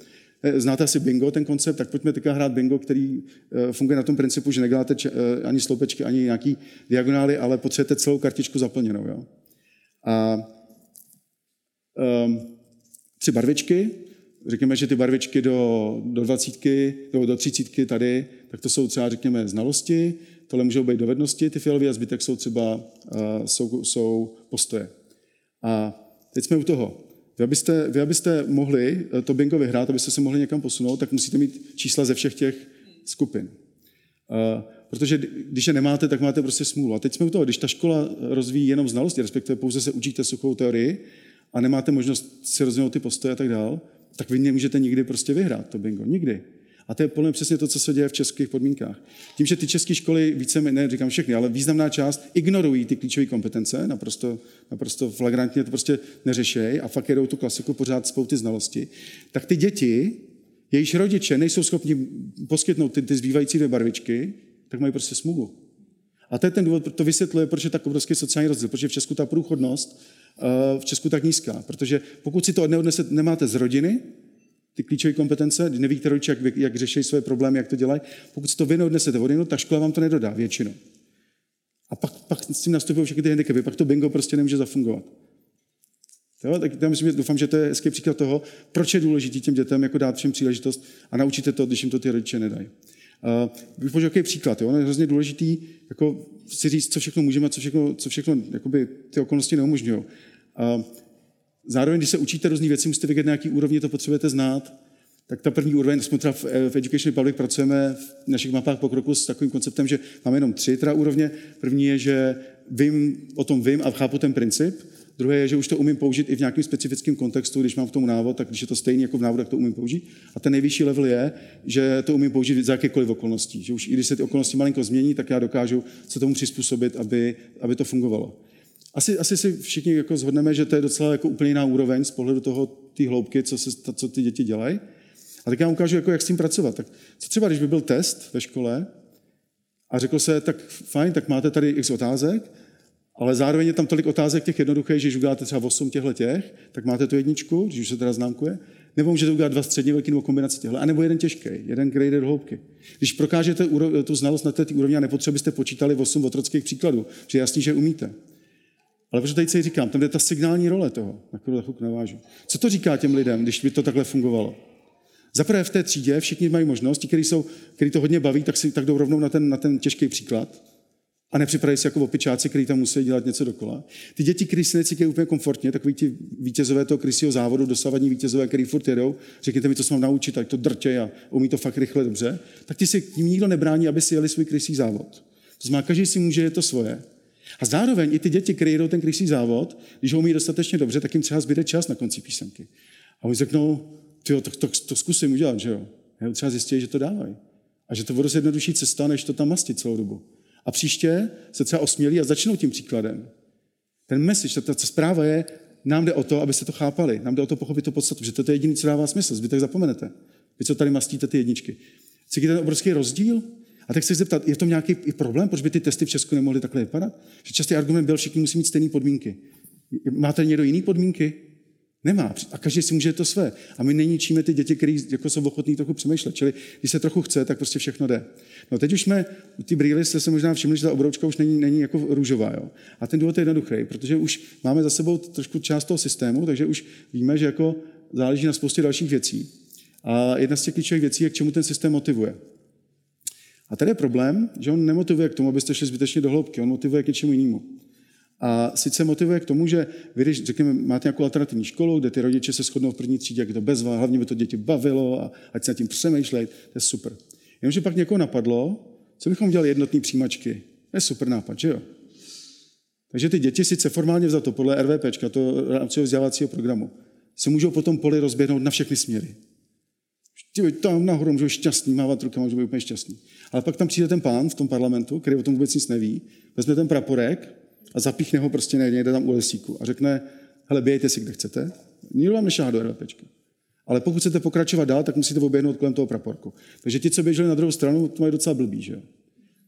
[SPEAKER 1] Eh, znáte asi bingo, ten koncept, tak pojďme teďka hrát bingo, který eh, funguje na tom principu, že neděláte eh, ani sloupečky, ani nějaký diagonály, ale potřebujete celou kartičku zaplněnou. Jo? A um, tři barvičky, řekněme, že ty barvičky do, do dvacítky, do, do třicítky tady, tak to jsou třeba, řekněme, znalosti, tohle můžou být dovednosti, ty fialové a zbytek jsou třeba uh, jsou, jsou postoje. A teď jsme u toho. Vy abyste, vy abyste mohli eh, to bingo vyhrát, abyste se mohli někam posunout, tak musíte mít čísla ze všech těch skupin. Uh, protože když je nemáte, tak máte prostě smůlu. A teď jsme u toho, když ta škola rozvíjí jenom znalosti, respektive pouze se učíte suchou teorii a nemáte možnost si rozvinout ty postoje a tak dál, tak vy nemůžete nikdy prostě vyhrát to bingo. Nikdy. A to je mě přesně to, co se děje v českých podmínkách. Tím, že ty české školy více, ne říkám všechny, ale významná část ignorují ty klíčové kompetence, naprosto, naprosto flagrantně to prostě neřešejí a fakt jedou tu klasiku pořád spou ty znalosti, tak ty děti, jejichž rodiče nejsou schopni poskytnout ty, ty zbývající dvě barvičky, tak mají prostě smůlu. A to je ten důvod, to vysvětluje, proč je tak obrovský sociální rozdíl, protože v Česku ta průchodnost uh, v Česku tak nízká. Protože pokud si to neodnese, nemáte z rodiny, ty klíčové kompetence, nevíte rodiče, jak, jak řeší své problémy, jak to dělají, pokud si to vy neodnesete od tak škola vám to nedodá většinou. A pak, pak s tím nastupují všechny ty handicapy, pak to bingo prostě nemůže zafungovat. Jo, tak já myslím, že doufám, že to je hezký příklad toho, proč je důležité těm dětem jako dát všem příležitost a naučíte to, když jim to ty rodiče nedají. Uh, bych použil jaký příklad. Jo? je hrozně důležitý jako si říct, co všechno můžeme, co všechno, co všechno jakoby, ty okolnosti neumožňují. Uh, zároveň, když se učíte různé věci, musíte vědět, na jaký úrovni to potřebujete znát. Tak ta první úroveň, jsme teda v, v Education Republic pracujeme v našich mapách pokroku s takovým konceptem, že máme jenom tři teda úrovně. První je, že vím, o tom vím a chápu ten princip. Druhé je, že už to umím použít i v nějakém specifickém kontextu, když mám v tom návod, tak když je to stejný jako v návodu, tak to umím použít. A ten nejvyšší level je, že to umím použít za jakékoliv okolností. Že už i když se ty okolnosti malinko změní, tak já dokážu se tomu přizpůsobit, aby, aby to fungovalo. Asi, asi si všichni jako zhodneme, že to je docela jako úplně jiná úroveň z pohledu toho, ty hloubky, co, se, co ty děti dělají. A tak já ukážu, jako, jak s tím pracovat. Tak co třeba, když by byl test ve škole a řekl se, tak fajn, tak máte tady x otázek, ale zároveň je tam tolik otázek těch jednoduchých, že když uděláte třeba 8 těchto těch, tak máte tu jedničku, když už se teda známkuje, nebo můžete udělat dva středně velký nebo kombinaci těchto, anebo jeden těžký, jeden, jde do hloubky. Když prokážete tu znalost na té úrovni a nepotřebujete počítali 8 otrockých příkladů, že jasný, že umíte. Ale protože tady říkám, tam je ta signální role toho, na kterou chuk navážu. Co to říká těm lidem, když by to takhle fungovalo? Zaprvé v té třídě všichni mají možnost, ti, kteří, jsou, kteří to hodně baví, tak si tak jdou rovnou na ten, na ten těžký příklad a nepřipraví se jako opičáci, kteří tam musí dělat něco dokola. Ty děti, kteří se necítí úplně komfortně, takový ti vítězové toho krysího závodu, dosavadní vítězové, který furt jedou, řekněte mi, to se mám naučit, tak to drtě a umí to fakt rychle dobře, tak ti si tím nikdo nebrání, aby si jeli svůj krysí závod. To znamená, každý si může, je to svoje. A zároveň i ty děti, které ten krysí závod, když ho umí dostatečně dobře, tak jim třeba zbyde čas na konci písemky. A oni řeknou, to, to, to zkusím udělat, že jo. Já třeba zjistí, že to dávají. A že to bude jednodušší cesta, než to tam mastit celou dobu. A příště se třeba osmělí a začnou tím příkladem. Ten message, ta, ta zpráva je, nám jde o to, abyste to chápali. Nám jde o to pochopit to podstatu, že to je jediný, co dává smysl. Zbytek zapomenete. Vy, co tady mastíte ty jedničky. Cítíte ten obrovský rozdíl? A tak se zeptat, je to nějaký problém, proč by ty testy v Česku nemohly takhle vypadat? Že častý argument byl, všichni musí mít stejné podmínky. Máte někdo jiný podmínky? Nemá. A každý si může to své. A my neníčíme ty děti, které jako jsou ochotní trochu přemýšlet. Čili když se trochu chce, tak prostě všechno jde. No teď už jsme, ty brýle jste se možná všimli, že ta obroučka už není, není jako růžová. Jo? A ten důvod je jednoduchý, protože už máme za sebou trošku část toho systému, takže už víme, že jako záleží na spoustě dalších věcí. A jedna z těch klíčových věcí je, k čemu ten systém motivuje. A tady je problém, že on nemotivuje k tomu, abyste šli zbytečně do hloubky, on motivuje k něčemu jinému. A sice motivuje k tomu, že vy, když řekněme, máte nějakou alternativní školu, kde ty rodiče se shodnou v první třídě, jak to bezva, hlavně by to děti bavilo a ať se nad tím přemýšlejí, to je super. Jenomže pak někoho napadlo, co bychom dělali jednotné přijímačky. To je super nápad, že jo? Takže ty děti sice formálně vzato podle RVP, to rámcového vzdělávacího programu, se můžou potom poli rozběhnout na všechny směry. Tam nahoru můžou šťastný, mávat rukama, můžou být úplně šťastný. Ale pak tam přijde ten pán v tom parlamentu, který o tom vůbec nic neví, vezme ten praporek a zapíchne ho prostě někde tam u lesíku a řekne, hele, bějte si, kde chcete. Nikdo vám nešáhá do RVPčky. Ale pokud chcete pokračovat dál, tak musíte oběhnout kolem toho praporku. Takže ti, co běželi na druhou stranu, to mají docela blbý, že jo?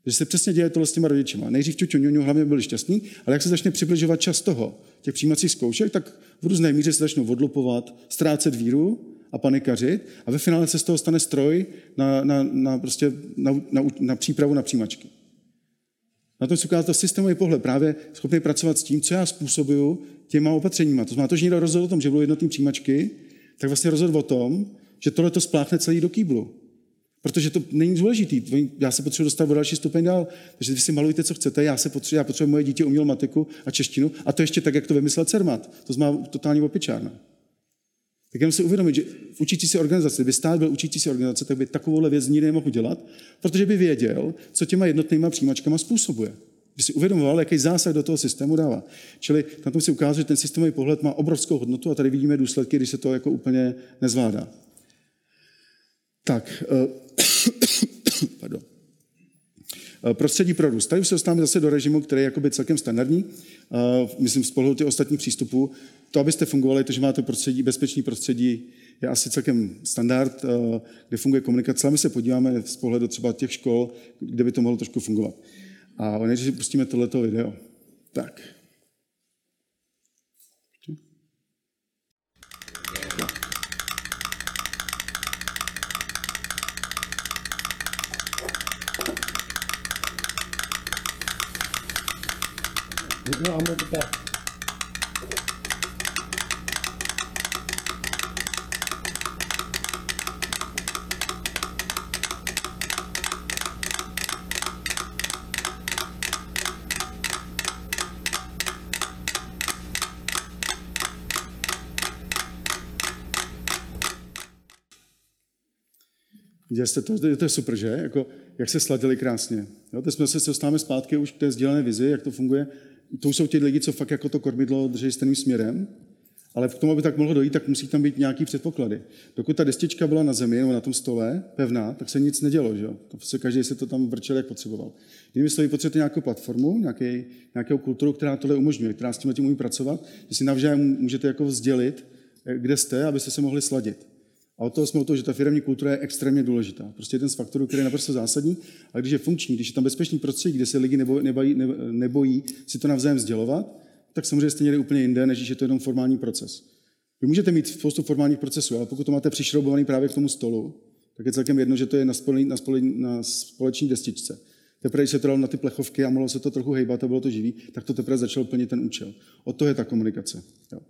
[SPEAKER 1] Takže se přesně děje tohle s těma rodičima. Nejdřív čuču, ňuňu, hlavně byli šťastní, ale jak se začne přibližovat čas toho, těch přijímacích zkoušek, tak v různé míře se začnou odlupovat, ztrácet víru a panikařit a ve finále se z toho stane stroj na, na, na, prostě na, na, na přípravu na přijímačky. Na tom se ukázal systémový pohled, právě schopný pracovat s tím, co já způsobuju těma opatřeníma. To znamená, to, že někdo rozhodl o tom, že budou jednotné přijímačky, tak vlastně rozhodl o tom, že tohle to spláchne celý do kýblu. Protože to není důležitý. Já se potřebuji dostat o další stupeň dál. Takže vy si malujte, co chcete. Já, se potřebuji, já potřebuji moje dítě uměl matiku a češtinu. A to ještě tak, jak to vymyslel Cermat. To znamená totální opičárna. Tak jenom si uvědomit, že v učící se organizaci, kdyby stát byl učící se organizace, tak by takovouhle věc nikdy nemohl dělat, protože by věděl, co těma jednotnýma přijímačkama způsobuje. By si uvědomoval, jaký zásah do toho systému dává. Čili na tom si ukázat, že ten systémový pohled má obrovskou hodnotu a tady vidíme důsledky, když se to jako úplně nezvládá. Tak, uh, *coughs* pardon. Uh, prostředí pro růst. Tady už se dostáváme zase do režimu, který je jakoby celkem standardní, uh, myslím z pohledu těch ostatních přístupů. To, abyste fungovali, to, že máte prostředí, bezpečný prostředí, je asi celkem standard, kde funguje komunikace. A my se podíváme z pohledu třeba těch škol, kde by to mohlo trošku fungovat. A než si pustíme tohleto video. Tak.
[SPEAKER 2] No, I'm
[SPEAKER 1] Viděli jste to? To je super, že? Jako, jak se sladili krásně. Jo, teď jsme se dostáváme zpátky už k té sdílené vizi, jak to funguje. To jsou ti lidi, co fakt jako to kormidlo drží stejným směrem, ale k tomu, aby tak mohlo dojít, tak musí tam být nějaký předpoklady. Dokud ta destička byla na zemi nebo na tom stole, pevná, tak se nic nedělo. Že? To se každý se to tam vrčel, jak potřeboval. Jinými slovy, potřebujete nějakou platformu, nějaký, nějakou kulturu, která tohle umožňuje, která s tím umí pracovat, že si navzájem můžete jako vzdělit, eh, kde jste, abyste se mohli sladit. A od toho jsme o to, že ta firmní kultura je extrémně důležitá. Prostě jeden z faktorů, který je naprosto zásadní. A když je funkční, když je tam bezpečný prostředí, kde se lidi nebojí, nebojí, nebojí si to navzájem sdělovat, tak samozřejmě jste někde úplně jinde, než je to jenom formální proces. Vy můžete mít spoustu formálních procesů, ale pokud to máte přišroubovaný právě k tomu stolu, tak je celkem jedno, že to je na, spole, na, spole, na společní destičce. Teprve, když se to dalo na ty plechovky a mohlo se to trochu hejbat a bylo to živý, tak to teprve začalo plnit ten účel. Od toho je ta komunikace. Jo.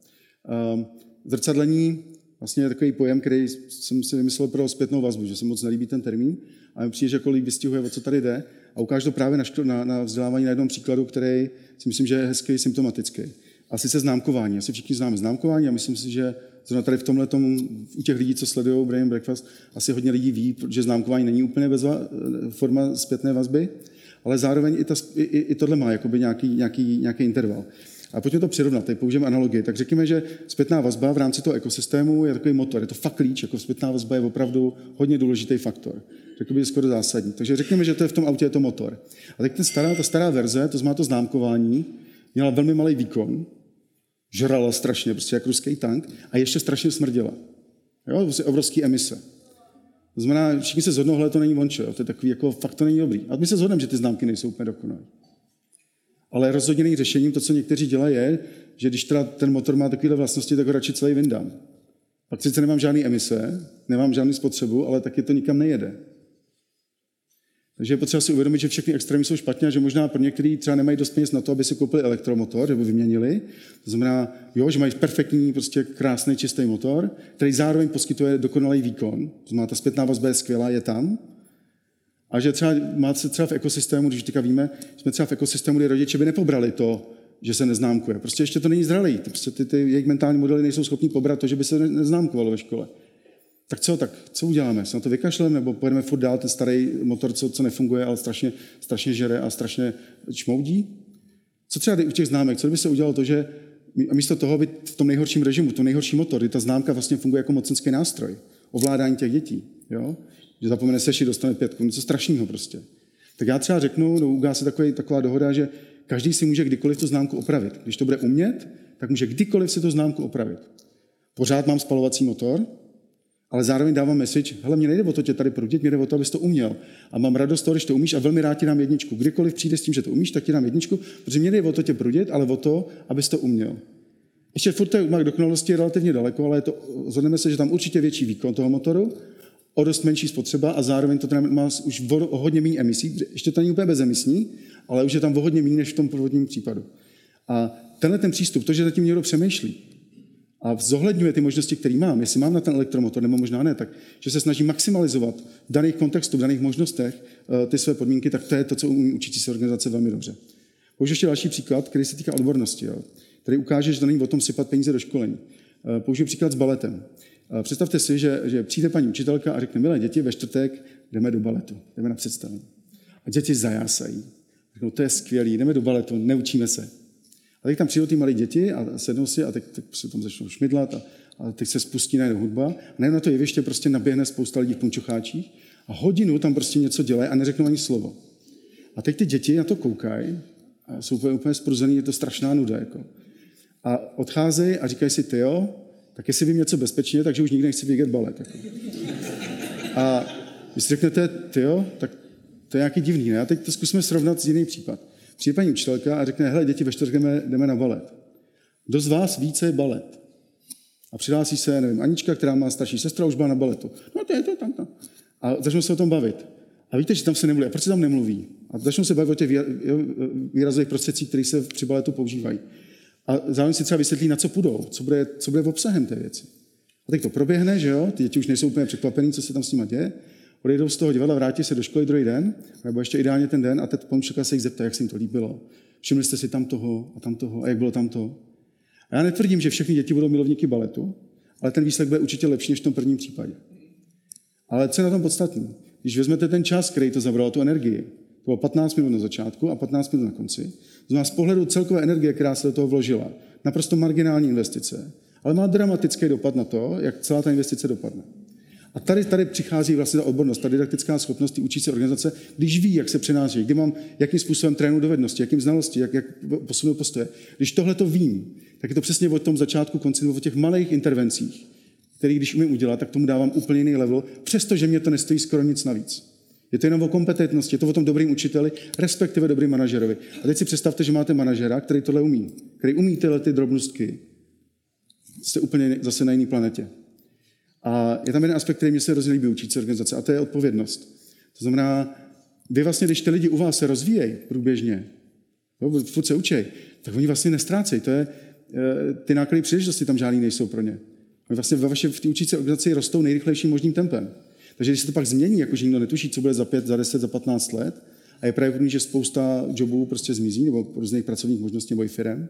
[SPEAKER 1] Um, zrcadlení vlastně takový pojem, který jsem si vymyslel pro zpětnou vazbu, že se moc nelíbí ten termín, a mi přijde, že jako vystihuje, o co tady jde a ukáže to právě na, ško- na, na vzdělávání na jednom příkladu, který si myslím, že je hezký, symptomatický. A sice známkování. Asi všichni známe známkování a myslím si, že zrovna tady v tomhle u těch lidí, co sledují Brain Breakfast, asi hodně lidí ví, že známkování není úplně bezva, forma zpětné vazby, ale zároveň i, ta, i, i tohle má jakoby nějaký, nějaký, nějaký interval. A pojďme to přirovnat, tady použijeme analogii. Tak řekněme, že zpětná vazba v rámci toho ekosystému je takový motor, je to fakt klíč, jako zpětná vazba je opravdu hodně důležitý faktor. Řekl bych skoro zásadní. Takže řekněme, že to je v tom autě je to motor. A tak ten stará, ta stará verze, to znamená to známkování, měla velmi malý výkon, žrala strašně, prostě jak ruský tank, a ještě strašně smrděla. Jo, prostě obrovský emise. To znamená, všichni se zhodnou, to není vončo, to je takový, jako fakt to není dobrý. A my se zhodneme, že ty známky nejsou úplně dokonalé. Ale rozhodně není řešením to, co někteří dělají, je, že když teda ten motor má takové vlastnosti, tak ho radši celý vyndám. Pak sice nemám žádné emise, nemám žádný spotřebu, ale taky to nikam nejede. Takže je potřeba si uvědomit, že všechny extrémy jsou špatně a že možná pro některý třeba nemají dost peněz na to, aby si koupili elektromotor, aby vyměnili. To znamená, jo, že mají perfektní, prostě krásný, čistý motor, který zároveň poskytuje dokonalý výkon. To znamená, ta zpětná vazba je skvělá, je tam, a že třeba máte třeba v ekosystému, když teďka víme, jsme třeba v ekosystému, kde rodiče by nepobrali to, že se neznámkuje. Prostě ještě to není zralý. Prostě ty, ty jejich mentální modely nejsou schopni pobrat to, že by se neznámkovalo ve škole. Tak co, tak co uděláme? Se na to vykašleme, nebo pojedeme furt dál ten starý motor, co, co nefunguje, ale strašně, strašně žere a strašně čmoudí? Co třeba u těch známek? Co by se udělalo to, že místo toho by v tom nejhorším režimu, to nejhorší motor, kdy ta známka vlastně funguje jako mocenský nástroj, ovládání těch dětí. Jo? Že zapomene sešit, dostane pětku, něco strašného prostě. Tak já třeba řeknu, no, ugá se takový, taková dohoda, že každý si může kdykoliv tu známku opravit. Když to bude umět, tak může kdykoliv si tu známku opravit. Pořád mám spalovací motor, ale zároveň dávám message, hele, mě nejde o to tě tady prudit, mě jde o to, abys to uměl. A mám radost toho, když to umíš a velmi rád ti dám jedničku. Kdykoliv přijde s tím, že to umíš, tak ti dám jedničku, protože mě nejde o to tě prudit, ale o to, abys to uměl. Ještě furt to k dokonalosti je relativně daleko, ale je to, zhodneme se, že tam určitě větší výkon toho motoru, o dost menší spotřeba a zároveň to má už o hodně méně emisí. Ještě to není úplně bezemisní, ale už je tam o hodně méně než v tom původním případu. A tenhle ten přístup, to, že zatím někdo přemýšlí a zohledňuje ty možnosti, které mám, jestli mám na ten elektromotor, nebo možná ne, tak že se snaží maximalizovat v daných kontextech, v daných možnostech eh, ty své podmínky, tak to je to, co umí učící se organizace velmi dobře. Použiju ještě další příklad, který se týká odbornosti, jo, který ukáže, že to není o tom sypat peníze do školení. Eh, použiju příklad s baletem. Eh, představte si, že, že přijde paní učitelka a řekne, milé děti, ve čtvrtek jdeme do baletu, jdeme na představení. A děti zajásají. Řeknou, to je skvělý, jdeme do baletu, neučíme se. A teď tam přijdou ty malé děti a sednou si a teď, teď se tam začnou šmidlat a, a teď se spustí najednou hudba. A najednou na to jeviště prostě naběhne spousta lidí v punčocháčích a hodinu tam prostě něco dělají a neřeknou ani slovo. A teď ty děti na to koukají a jsou úplně, úplně spruzený, je to strašná nuda. Jako. A odcházejí a říkají si, ty jo, tak jestli vím něco bezpečně, takže už nikdy nechci vidět balet. Jako. A když si řeknete, ty jo, tak to je nějaký divný. Ne? A teď to zkusíme srovnat s jiný případ. Přijde paní učitelka a řekne, hele, děti, ve čtvrtek jdeme, jdeme na balet. Kdo z vás více je balet? A přihlásí se, nevím, Anička, která má starší sestra, už byla na baletu. No to je to, tam, tam. A začnou se o tom bavit. A víte, že tam se nemluví. A proč se tam nemluví? A začnou se bavit o těch výrazových prostředcích, které se při baletu používají. A zároveň si třeba vysvětlí, na co půjdou, co bude, co bude v obsahem té věci. A teď to proběhne, že jo, ty děti už nejsou úplně překvapený, co se tam s nimi děje, odejdou z toho divadla, vrátí se do školy druhý den, nebo ještě ideálně ten den, a teď pomůžka se jich zeptá, jak se jim to líbilo. Všimli jste si tam toho a tam toho, a jak bylo tam to. A já netvrdím, že všechny děti budou milovníky baletu, ale ten výsledek bude určitě lepší než v tom prvním případě. Ale co je na tom podstatné? Když vezmete ten čas, který to zabralo, tu energii, to bylo 15 minut na začátku a 15 minut na konci, znamená z pohledu celkové energie, která se do toho vložila, naprosto marginální investice, ale má dramatický dopad na to, jak celá ta investice dopadne. A tady, tady přichází vlastně ta odbornost, ta didaktická schopnost ty učící organizace, když ví, jak se přenáší, kdy mám, jakým způsobem trénu dovednosti, jakým znalosti, jak, jak posunu postoje. Když tohle to vím, tak je to přesně o tom začátku, konci, o těch malých intervencích, který když umím udělat, tak tomu dávám úplně jiný level, přestože mě to nestojí skoro nic navíc. Je to jenom o kompetentnosti, je to o tom dobrým učiteli, respektive dobrým manažerovi. A teď si představte, že máte manažera, který tohle umí, který umí tyhle ty drobnostky. Jste úplně zase na jiné planetě. A je tam jeden aspekt, který mě se hrozně líbí učící organizace, a to je odpovědnost. To znamená, vy vlastně, když ty lidi u vás se rozvíjejí průběžně, jo, furt se učej, tak oni vlastně nestrácejí. To je, eh, ty náklady příležitosti tam žádný nejsou pro ně. Oni vlastně ve vaše, v té učící organizaci rostou nejrychlejším možným tempem. Takže když se to pak změní, jakože nikdo netuší, co bude za 5, za 10, za 15 let, a je pravděpodobný, že spousta jobů prostě zmizí, nebo různých pracovních možností nebo i firm,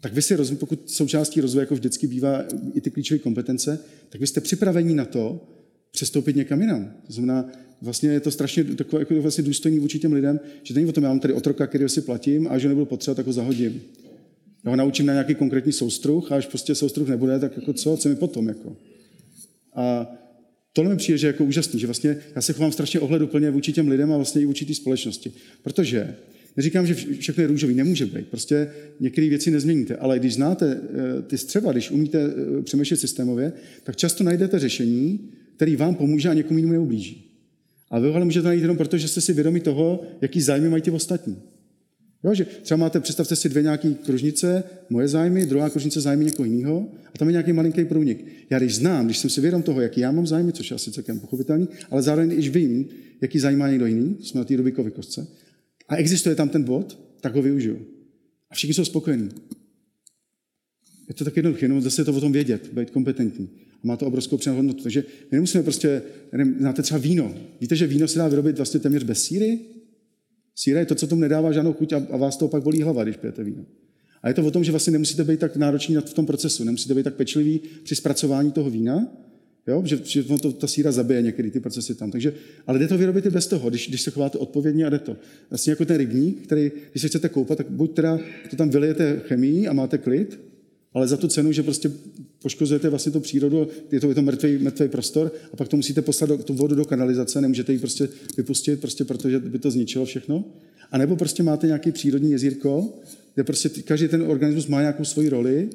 [SPEAKER 1] tak vy si, rozum, pokud součástí rozvoje, jako vždycky bývá i ty klíčové kompetence, tak vy jste připraveni na to přestoupit někam jinam. To znamená, vlastně je to strašně takové jako vlastně důstojný vůči těm lidem, že není o tom, já mám tady otroka, který si platím a že nebudu potřebovat, tak ho zahodím. Já ho naučím na nějaký konkrétní soustruh a až prostě soustruh nebude, tak jako co, co mi potom? Jako. A tohle mi přijde, že jako úžasný, že vlastně já se chovám strašně ohleduplně vůči těm lidem a vlastně i vůči té společnosti. Protože Neříkám, že všechno je růžový, nemůže být. Prostě některé věci nezměníte, ale když znáte eh, ty střeva, když umíte eh, přemýšlet systémově, tak často najdete řešení, který vám pomůže a někomu jinému neublíží. A vy ho můžete najít jenom proto, že jste si vědomi toho, jaký zájmy mají ty ostatní. Jo, že třeba máte, představte si dvě nějaké kružnice, moje zájmy, druhá kružnice zájmy někoho jiného, a tam je nějaký malinký průnik. Já když znám, když jsem si vědom toho, jaký já mám zájmy, což je asi celkem pochopitelný, ale zároveň i vím, jaký zájem má někdo jiný, jsme na té Rubikovy kostce, a existuje tam ten bod, tak ho využiju. A všichni jsou spokojení. Je to tak jednoduché, jenom zase to o tom vědět, být kompetentní. A má to obrovskou přehodnotu. Takže my nemusíme prostě, nevím, znáte třeba víno. Víte, že víno se dá vyrobit vlastně téměř bez síry? Síra je to, co tomu nedává žádnou chuť a, vás to pak bolí hlava, když pijete víno. A je to o tom, že vlastně nemusíte být tak nároční v tom procesu, nemusíte být tak pečlivý při zpracování toho vína, Jo? Že, že to, ta síra zabije některé ty procesy tam. Takže, ale jde to vyrobit i bez toho, když, když se chováte odpovědně a jde to. Vlastně jako ten rybník, který, když se chcete koupat, tak buď teda to tam vylijete chemii a máte klid, ale za tu cenu, že prostě poškozujete vlastně tu přírodu, je to, je to mrtvý, mrtvý prostor a pak to musíte poslat do, tu vodu do kanalizace, nemůžete ji prostě vypustit, prostě protože by to zničilo všechno. A nebo prostě máte nějaký přírodní jezírko, kde prostě každý ten organismus má nějakou svoji roli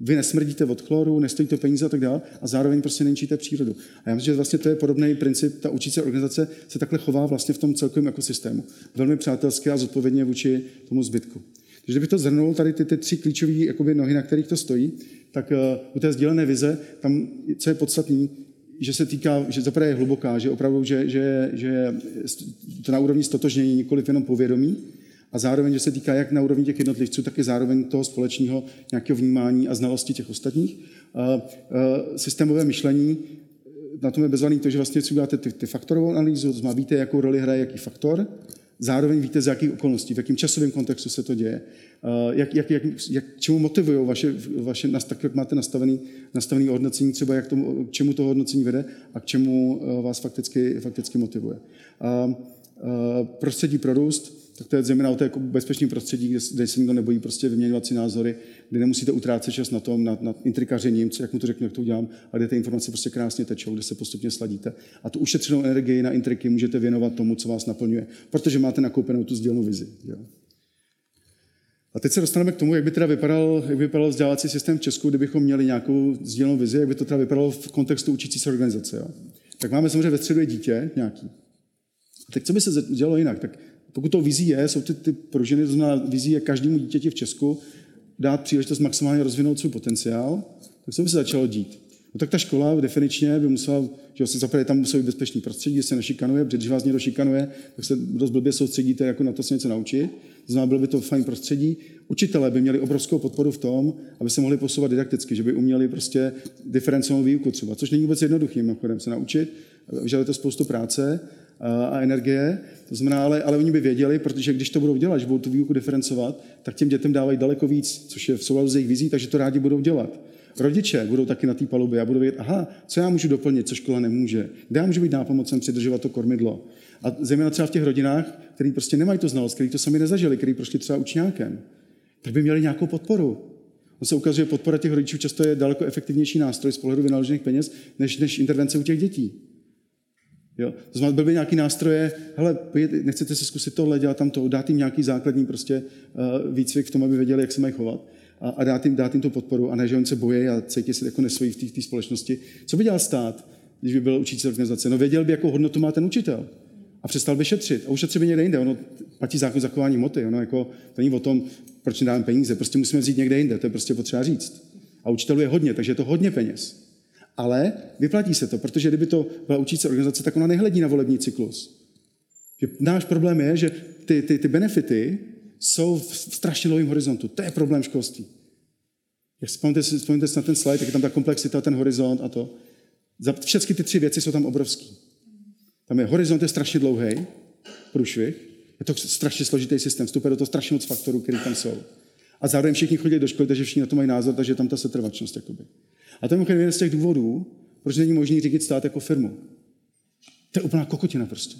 [SPEAKER 1] vy nesmrdíte od chloru, nestojíte peníze a tak dále a zároveň prostě nenčíte přírodu. A já myslím, že vlastně to je podobný princip, ta učící organizace se takhle chová vlastně v tom celkovém ekosystému. Velmi přátelské a zodpovědně vůči tomu zbytku. Takže kdybych to zhrnul, tady ty, ty tři klíčové nohy, na kterých to stojí, tak uh, u té sdílené vize, tam, co je podstatný, že se týká, že zaprvé je hluboká, že opravdu, že, že, že to na úrovni stotožnění, nikoliv jenom povědomí, a zároveň, že se týká jak na úrovni těch jednotlivců, tak i zároveň toho společného nějakého vnímání a znalosti těch ostatních. systémové myšlení, na tom je bezvaný to, že vlastně si uděláte ty, ty faktorovou analýzu, to znamená, víte, jakou roli hraje jaký faktor, zároveň víte, z jakých okolností, v jakém časovém kontextu se to děje, jak, jak, jak, jak čemu motivují vaše, vaše tak, jak máte nastavený, nastavený hodnocení, třeba jak tomu, k čemu to hodnocení vede a k čemu vás fakticky, fakticky motivuje. Prostředí pro růst, tak to je zejména o té jako bezpečné prostředí, kde, kde se nikdo nebojí prostě vyměňovat si názory, kde nemusíte utrácet čas na tom, na, na intrikařením, co, jak mu to řeknu, jak to udělám, a kde ty informace prostě krásně tečou, kde se postupně sladíte. A tu ušetřenou energii na intriky můžete věnovat tomu, co vás naplňuje, protože máte nakoupenou tu sdělnou vizi. Jo. A teď se dostaneme k tomu, jak by teda vypadal, jak by vypadal vzdělávací systém v Česku, kdybychom měli nějakou sdílenou vizi, jak by to teda vypadalo v kontextu učící se organizace. Jo. Tak máme samozřejmě ve středu dítě nějaký. A tak co by se dělalo jinak? Tak pokud to vizí je, jsou ty, ty pružiny, to znamená vizí je každému dítěti v Česku dát příležitost maximálně rozvinout svůj potenciál, tak co by se začalo dít? No tak ta škola definičně by musela, že se zaprvé tam musí být bezpečný prostředí, se nešikanuje, protože když vás někdo šikanuje, tak se dost blbě soustředíte jako na to se něco naučit. To znamená, bylo by to fajn prostředí. Učitelé by měli obrovskou podporu v tom, aby se mohli posouvat didakticky, že by uměli prostě diferencovanou výuku třeba, což není vůbec jednoduchý, mimochodem se naučit. Vyžaduje to spoustu práce, a energie. To znamená, ale, ale oni by věděli, protože když to budou dělat, že budou tu výuku diferencovat, tak těm dětem dávají daleko víc, což je v souladu s jejich vizí, takže to rádi budou dělat. Rodiče budou taky na té palubě a budou vědět, aha, co já můžu doplnit, co škola nemůže, kde já můžu být nápomocen přidržovat to kormidlo. A zejména třeba v těch rodinách, který prostě nemají to znalost, který to sami nezažili, který prošli třeba učňákem, tak by měli nějakou podporu. On se ukazuje, že podpora těch rodičů často je daleko efektivnější nástroj z pohledu vynaložených peněz, než, než intervence u těch dětí. Jo? To znamená, byl by nějaký nástroje, hele, nechcete si zkusit tohle, dělat tam to, dát jim nějaký základní prostě uh, výcvik v tom, aby věděli, jak se mají chovat a, a dát, jim, dát jim tu podporu a ne, že on se bojí a cítí se jako nesvojí v té společnosti. Co by dělal stát, když by byl učitel organizace? No věděl by, jakou hodnotu má ten učitel a přestal by šetřit. A ušetřit by někde jinde. Ono platí zákon zachování moty. Ono jako, to není o tom, proč nedáme peníze. Prostě musíme vzít někde jinde. To je prostě potřeba říct. A učitelů je hodně, takže je to hodně peněz. Ale vyplatí se to, protože kdyby to byla učící organizace, tak ona nehledí na volební cyklus. Že náš problém je, že ty, ty, ty benefity jsou v strašně dlouhém horizontu. To je problém školství. Jak vzpomněte si, na ten slide, jak je tam ta komplexita, ten horizont a to. Všechny ty tři věci jsou tam obrovský. Tam je horizont je strašně dlouhý, průšvih, je to strašně složitý systém, vstupuje do toho strašně moc faktorů, které tam jsou. A zároveň všichni chodí do školy, takže všichni na to mají názor, takže je tam ta setrvačnost. Jakoby. A to je jeden z těch důvodů, proč není možný řídit stát jako firmu. To je úplná kokotina prostě.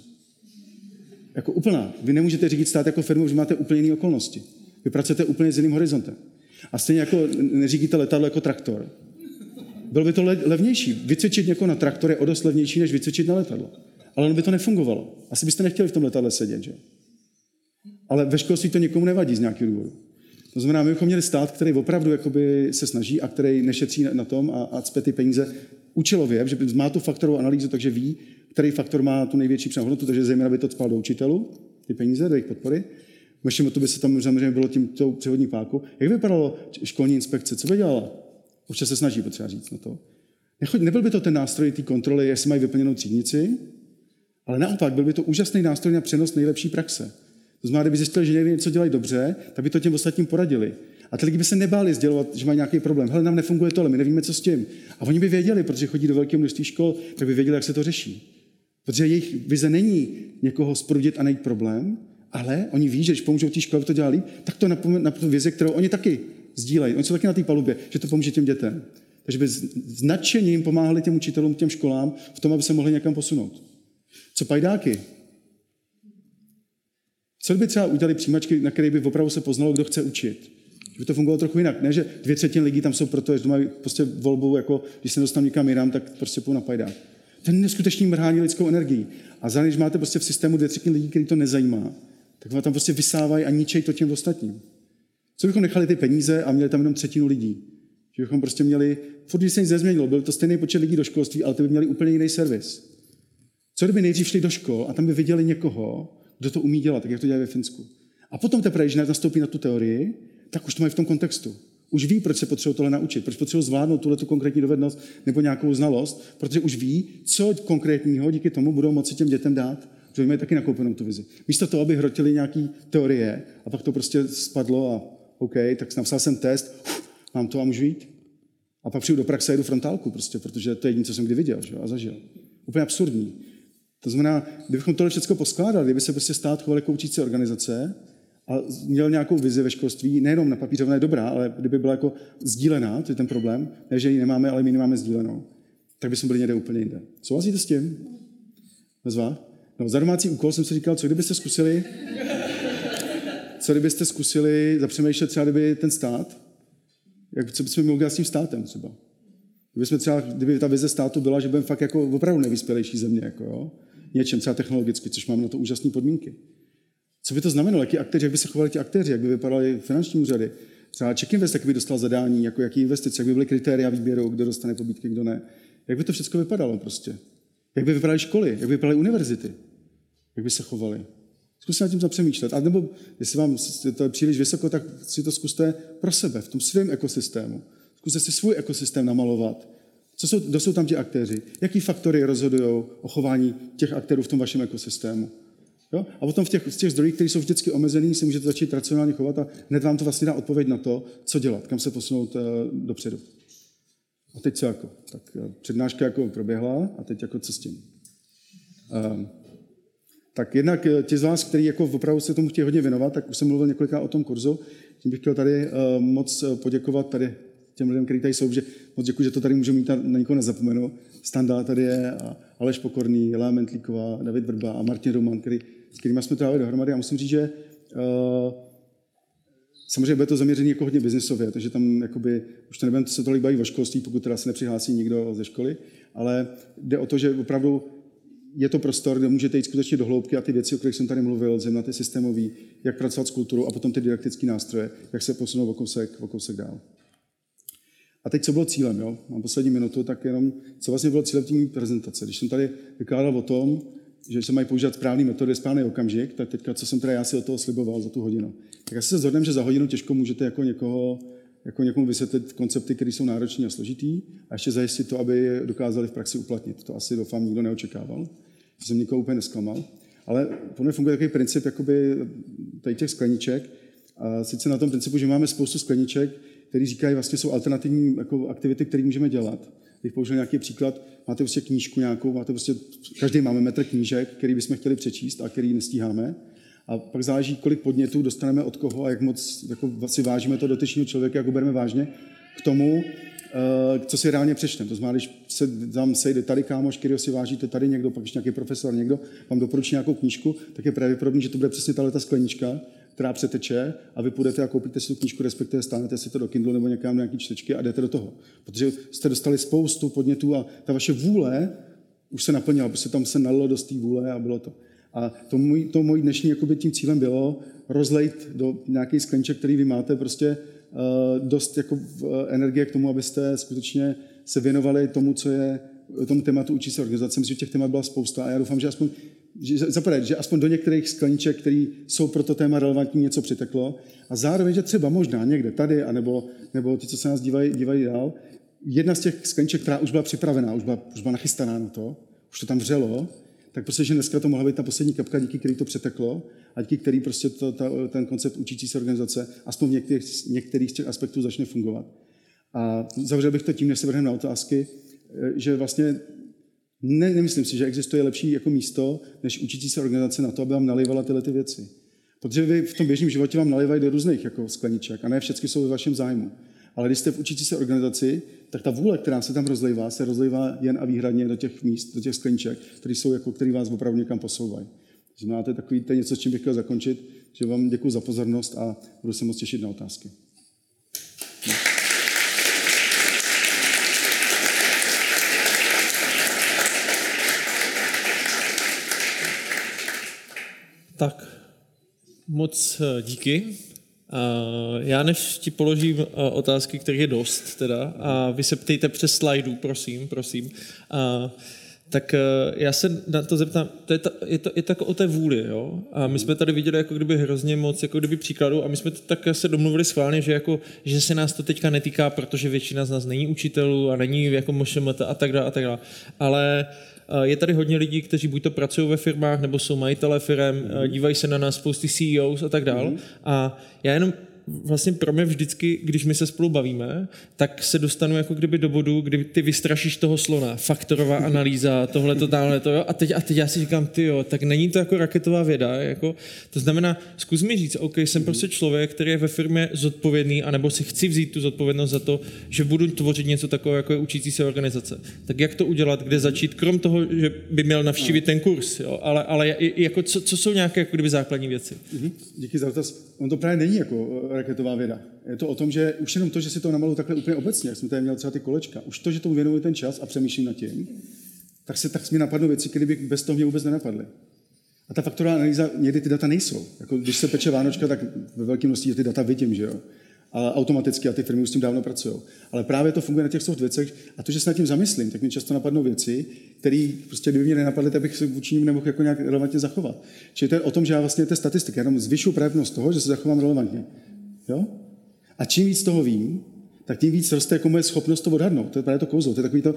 [SPEAKER 1] Jako úplná. Vy nemůžete řídit stát jako firmu, že máte úplně jiné okolnosti. Vy pracujete úplně s jiným horizontem. A stejně jako neřídíte letadlo jako traktor. Bylo by to levnější. Vycvičit někoho na traktor je o dost levnější, než vycvičit na letadlo. Ale ono by to nefungovalo. Asi byste nechtěli v tom letadle sedět, že? Ale ve školství to někomu nevadí z nějakého důvodu. To znamená, my bychom měli stát, který opravdu jakoby se snaží a který nešetří na tom a, a cpe ty peníze účelově, že má tu faktorovou analýzu, takže ví, který faktor má tu největší přehodnotu, takže zejména by to spal do učitelů, ty peníze, do jejich podpory. Vaším to by se tam samozřejmě bylo tím tou převodní páku. Jak vypadalo školní inspekce? Co by dělala? Určitě se snaží, potřeba říct na to. Nebyl by to ten nástroj té kontroly, jestli mají vyplněnou třídnici, ale naopak byl by to úžasný nástroj na přenos nejlepší praxe. To znamená, kdyby zjistili, že někdy něco dělají dobře, tak by to těm ostatním poradili. A ty lidi by se nebáli sdělovat, že mají nějaký problém. Hele, nám nefunguje to, ale my nevíme, co s tím. A oni by věděli, protože chodí do velkého množství škol, tak by věděli, jak se to řeší. Protože jejich vize není někoho sprudit a najít problém, ale oni ví, že když pomůžou té škole, to dělá líp, tak to na tu vizi, kterou oni taky sdílejí. Oni jsou taky na té palubě, že to pomůže těm dětem. Takže by značeně jim pomáhali těm učitelům, těm školám v tom, aby se mohli někam posunout. Co pajdáky? Co by třeba udělali přijímačky, na které by opravdu se poznalo, kdo chce učit? Že by to fungovalo trochu jinak. Ne, že dvě třetiny lidí tam jsou proto, že mají prostě volbu, jako když se dostanu někam jinam, tak prostě půjdu na pajdák. To je neskutečný mrhání lidskou energií. A zároveň, když máte prostě v systému dvě třetiny lidí, který to nezajímá, tak vám tam prostě vysávají a ničejí to těm ostatním. Co bychom nechali ty peníze a měli tam jenom třetinu lidí? Že bychom prostě měli, furt když se nic nezměnilo, byl to stejný počet lidí do školství, ale ty by měli úplně jiný servis. Co kdyby nejdřív šli do škol a tam by viděli někoho, kdo to umí dělat, tak jak to dělají ve Finsku. A potom teprve, když nastoupí na tu teorii, tak už to mají v tom kontextu. Už ví, proč se potřebují tohle naučit, proč potřebují zvládnout tuhle tu konkrétní dovednost nebo nějakou znalost, protože už ví, co konkrétního díky tomu budou moci těm dětem dát, že mají taky nakoupenou tu vizi. Místo toho, aby hrotili nějaký teorie a pak to prostě spadlo a OK, tak napsal jsem test, uf, mám to a můžu jít. A pak přijdu do praxe a jdu frontálku prostě, protože to je jediné, co jsem kdy viděl že? a zažil. Úplně absurdní. To znamená, kdybychom tohle všechno poskládali, kdyby se prostě stát choval jako učící organizace a měl nějakou vizi ve školství, nejenom na papíře, ona je dobrá, ale kdyby byla jako sdílená, to je ten problém, ne, že ji nemáme, ale my ji nemáme sdílenou, tak bychom byli někde úplně jinde. Souhlasíte s tím? Bez vás? No, za domácí úkol jsem si říkal, co kdybyste zkusili, co kdybyste zkusili zapřemýšlet třeba, kdyby ten stát, jak, co bychom mohli s tím státem třeba. Kdyby, jsme třeba, kdyby ta vize státu byla, že budeme fakt jako opravdu nejvyspělejší země, jako jo? Něčem třeba technologicky, což máme na to úžasné podmínky. Co by to znamenalo? Jaký aktéři, jak by se chovali ti aktéři, jak by vypadaly finanční úřady? Třeba Check Invest, jak by dostal zadání, jako jaký investice, jak by byly kritéria výběru, kdo dostane pobídky, kdo ne. Jak by to všechno vypadalo prostě? Jak by vypadaly školy, jak by vypadaly univerzity? Jak by se chovaly? Zkuste nad tím zapřemýšlet. A nebo jestli vám to je příliš vysoko, tak si to zkuste pro sebe, v tom svém ekosystému. Zkuste si svůj ekosystém namalovat. Co jsou, kdo jsou tam ti aktéři? Jaký faktory rozhodují o chování těch aktérů v tom vašem ekosystému? Jo? A potom v těch, v těch zdrojích, které jsou vždycky omezený, si můžete začít racionálně chovat a hned vám to vlastně dá odpověď na to, co dělat, kam se posunout uh, dopředu. A teď co jako? Tak uh, přednáška jako proběhla a teď jako co s tím? Uh, tak jednak ti z vás, kteří jako opravdu se tomu chtějí hodně věnovat, tak už jsem mluvil několikrát o tom kurzu. Tím bych chtěl tady uh, moc poděkovat tady těm lidem, kteří tady jsou, že moc děkuji, že to tady můžu mít, na, na nikoho nezapomenu. Standa tady je, a Aleš Pokorný, Lea Mentlíková, David Vrba a Martin Roman, který, s kterými jsme dali dohromady. A musím říct, že uh, samozřejmě bude to zaměřené jako hodně biznisově, takže tam jakoby, už to nebudeme se tolik bavit o školství, pokud teda se nepřihlásí nikdo ze školy, ale jde o to, že opravdu je to prostor, kde můžete jít skutečně do hloubky a ty věci, o kterých jsem tady mluvil, zejména ty systémový, jak pracovat s kulturou a potom ty didaktické nástroje, jak se posunout o kousek, o kousek dál. A teď, co bylo cílem, jo? Mám poslední minutu, tak jenom, co vlastně bylo cílem té prezentace. Když jsem tady vykládal o tom, že se mají používat správné metody, správný okamžik, tak teďka, co jsem teda já si od toho sliboval za tu hodinu. Tak asi se zhodneme, že za hodinu těžko můžete jako někoho, jako někomu vysvětlit koncepty, které jsou náročné a složitý, a ještě zajistit to, aby je dokázali v praxi uplatnit. To asi doufám nikdo neočekával, že jsem nikoho úplně nesklamal. Ale pro mě funguje takový princip jakoby tady těch skleniček. A sice na tom principu, že máme spoustu skleniček, který říkají, vlastně jsou alternativní jako aktivity, které můžeme dělat. Když použil nějaký příklad, máte prostě knížku nějakou, máte prostě, každý máme metr knížek, který bychom chtěli přečíst a který nestíháme. A pak záleží, kolik podnětů dostaneme od koho a jak moc jako si vážíme to dotyčního člověka, jak ho bereme vážně, k tomu, eh, co si reálně přečteme. To znamená, když se tam sejde tady kámoš, který si vážíte, tady někdo, pak ještě nějaký profesor, někdo vám doporučí nějakou knížku, tak je pravděpodobný, že to bude přesně tahle ta sklenička, která přeteče a vy půjdete a koupíte si tu knížku, respektive stánete si to do Kindle nebo někam nějaký čtečky a jdete do toho. Protože jste dostali spoustu podnětů a ta vaše vůle už se naplnila, protože tam se nalilo do té vůle a bylo to. A to můj, to můj dnešní jakoby, tím cílem bylo rozlejt do nějaký sklenček, který vy máte, prostě uh, dost jako, uh, energie k tomu, abyste skutečně se věnovali tomu, co je tomu tématu učí se organizace. Myslím, že těch témat byla spousta a já doufám, že aspoň že, zaprvé, že aspoň do některých skleniček, které jsou pro to téma relevantní, něco přiteklo a zároveň, že třeba možná někde tady, anebo, nebo ti, co se nás dívají, dívají dál, jedna z těch skleniček, která už byla připravená, už byla, už byla nachystaná na to, už to tam vřelo, tak prostě, že dneska to mohla být ta poslední kapka, díky který to přeteklo a díky který prostě to, ta, ten koncept učící se organizace aspoň v některých, některých z těch aspektů začne fungovat. A zavřel bych to tím, než se vrhneme na otázky, že vlastně ne, nemyslím si, že existuje lepší jako místo, než učící se organizace na to, aby vám nalivala tyhle ty věci. Protože vy v tom běžném životě vám nalivají do různých jako skleniček a ne všechny jsou ve vašem zájmu. Ale když jste v učící se organizaci, tak ta vůle, která se tam rozlejvá, se rozlejvá jen a výhradně do těch míst, do těch skleniček, které jsou jako, který vás opravdu někam posouvají. To je takový, to je něco, s čím bych chtěl zakončit, že vám děkuji za pozornost a budu se moc těšit na otázky.
[SPEAKER 3] Tak, moc eh, díky. Já než ti položím eh, otázky, které je dost, teda, a vy se ptejte přes slajdů, prosím, prosím, tak eh, já se na to zeptám, to je, ta, je, to, je to jako o té vůli, jo? A my jsme tady viděli jako kdyby hrozně moc, jako kdyby příkladů a my jsme to tak se domluvili schválně, že, jako, že se nás to teďka netýká, protože většina z nás není učitelů a není jako MŠMT a tak dále a tak dále. Ale je tady hodně lidí, kteří buď to pracují ve firmách, nebo jsou majitele firm, mm. dívají se na nás spousty CEOs a tak dále. Mm. A já jenom vlastně pro mě vždycky, když my se spolu bavíme, tak se dostanu jako kdyby do bodu, kdy ty vystrašíš toho slona, faktorová analýza, tohle to, tamhle to, jo, a teď, a teď já si říkám, ty jo, tak není to jako raketová věda, jako, to znamená, zkus mi říct, OK, jsem prostě člověk, který je ve firmě zodpovědný, anebo si chci vzít tu zodpovědnost za to, že budu tvořit něco takového, jako je učící se organizace. Tak jak to udělat, kde začít, krom toho, že by měl navštívit ten kurz, jo, ale, ale jako, co, co jsou nějaké jako kdyby základní věci?
[SPEAKER 1] Mhm. Díky za dotaz. On to právě není jako raketová věda. Je to o tom, že už jenom to, že si to namalu takhle úplně obecně, jak jsme tady měli třeba ty kolečka, už to, že tomu věnuju ten čas a přemýšlím nad tím, tak se tak mi napadnou věci, které by bez toho mě vůbec nenapadly. A ta faktorová analýza, někdy ty data nejsou. Jako když se peče Vánočka, tak ve velkém množství ty data vidím, že jo a automaticky a ty firmy už s tím dávno pracují. Ale právě to funguje na těch soft věcech a to, že se nad tím zamyslím, tak mi často napadnou věci, které prostě kdyby mě nenapadly, tak bych se vůči ním nemohl jako nějak relevantně zachovat. Čili to je o tom, že já vlastně té statistiky, jenom zvyšuju pravděpodobnost toho, že se zachovám relevantně. Jo? A čím víc toho vím, tak tím víc roste jako moje schopnost to odhadnout. To je právě to kouzlo, to je takový, to,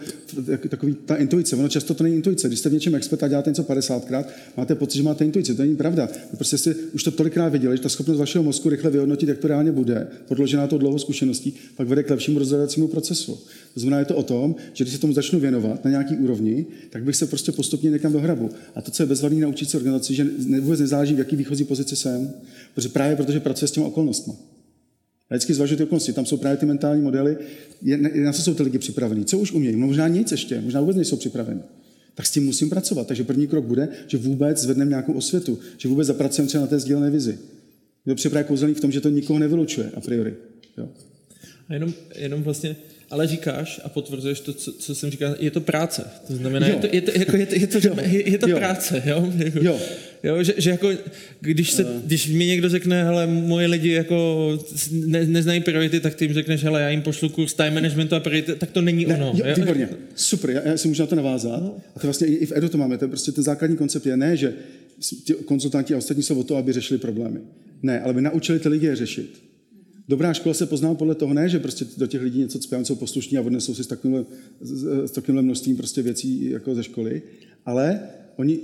[SPEAKER 1] takový ta intuice. Ono často to není intuice. Když jste v něčem expert a děláte něco 50krát, máte pocit, že máte intuici. To není pravda. Vy prostě jste už to tolikrát viděli, že ta schopnost vašeho mozku rychle vyhodnotit, jak to reálně bude, podložená to dlouhou zkušeností, pak vede k lepšímu rozhodovacímu procesu. To znamená, je to o tom, že když se tomu začnu věnovat na nějaký úrovni, tak bych se prostě postupně někam dohrabu. A to, co je bezvadný naučit se organizaci, že vůbec nezáleží, v jaký výchozí pozici jsem, protože právě protože pracuje s těmi okolnostmi. A vždycky zvažuji ty okolnosti. Tam jsou právě ty mentální modely, na co jsou ty lidi připravení. Co už umějí? No možná nic ještě, možná vůbec nejsou připraveni. Tak s tím musím pracovat. Takže první krok bude, že vůbec zvedneme nějakou osvětu, že vůbec zapracujeme třeba na té sdílené vizi. Je to kouzelný v tom, že to nikoho nevylučuje a priori. Jo.
[SPEAKER 3] A jenom, jenom vlastně, ale říkáš a potvrzuješ to, co, co jsem říkal, je to práce. To znamená, jo. je to, je to, jako, je to, je to, je, je to jo. práce. Jo? jo. Jo, že, že jako, když, se, když mi někdo řekne, hele, moje lidi jako ne, neznají priority, tak ty jim řekneš, hele, já jim pošlu kurz time managementu a priority, tak to není ne, ono.
[SPEAKER 1] Jo, jo? Výborně, super, já, já si můžu na to navázat. No. A to vlastně i v Edu to máme, to je prostě ten základní koncept je ne, že ti konzultanti a ostatní jsou o to, aby řešili problémy. Ne, ale aby naučili ty lidi je řešit. Dobrá škola se pozná podle toho, ne, že prostě do těch lidí něco cpějí, jsou poslušní a odnesou si s takovým, s takovým množstvím prostě věcí jako ze školy, ale oni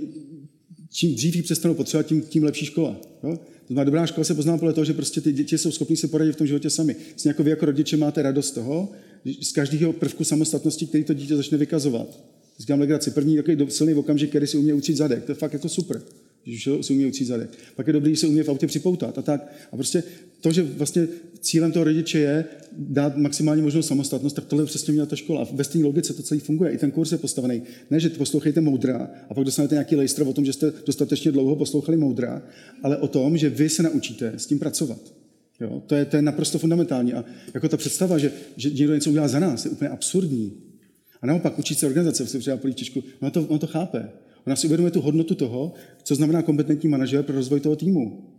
[SPEAKER 1] čím dřív ji přestanou potřebovat, tím, tím lepší škola. Jo? To znamená, dobrá škola se pozná podle toho, že prostě ty děti jsou schopni se poradit v tom životě sami. S jako vy jako rodiče máte radost z toho, z každého prvku samostatnosti, který to dítě začne vykazovat. Říkám legraci. První takový silný okamžik, který si umí učit zadek. To je fakt jako super když si umí učit zadek. Pak je dobrý, že se umí v autě připoutat a tak. A prostě to, že vlastně cílem toho rodiče je dát maximální možnou samostatnost, tak tohle přesně měla ta škola. A ve stejné logice to celý funguje. I ten kurz je postavený. Ne, že poslouchejte moudra a pak dostanete nějaký lejstr o tom, že jste dostatečně dlouho poslouchali moudra, ale o tom, že vy se naučíte s tím pracovat. Jo? To, je, to je naprosto fundamentální. A jako ta představa, že, že někdo něco udělá za nás, je úplně absurdní. A naopak učit se organizace, se třeba políčečku, ono to, ono to chápe. Ona si uvědomuje tu hodnotu toho, co znamená kompetentní manažer pro rozvoj toho týmu.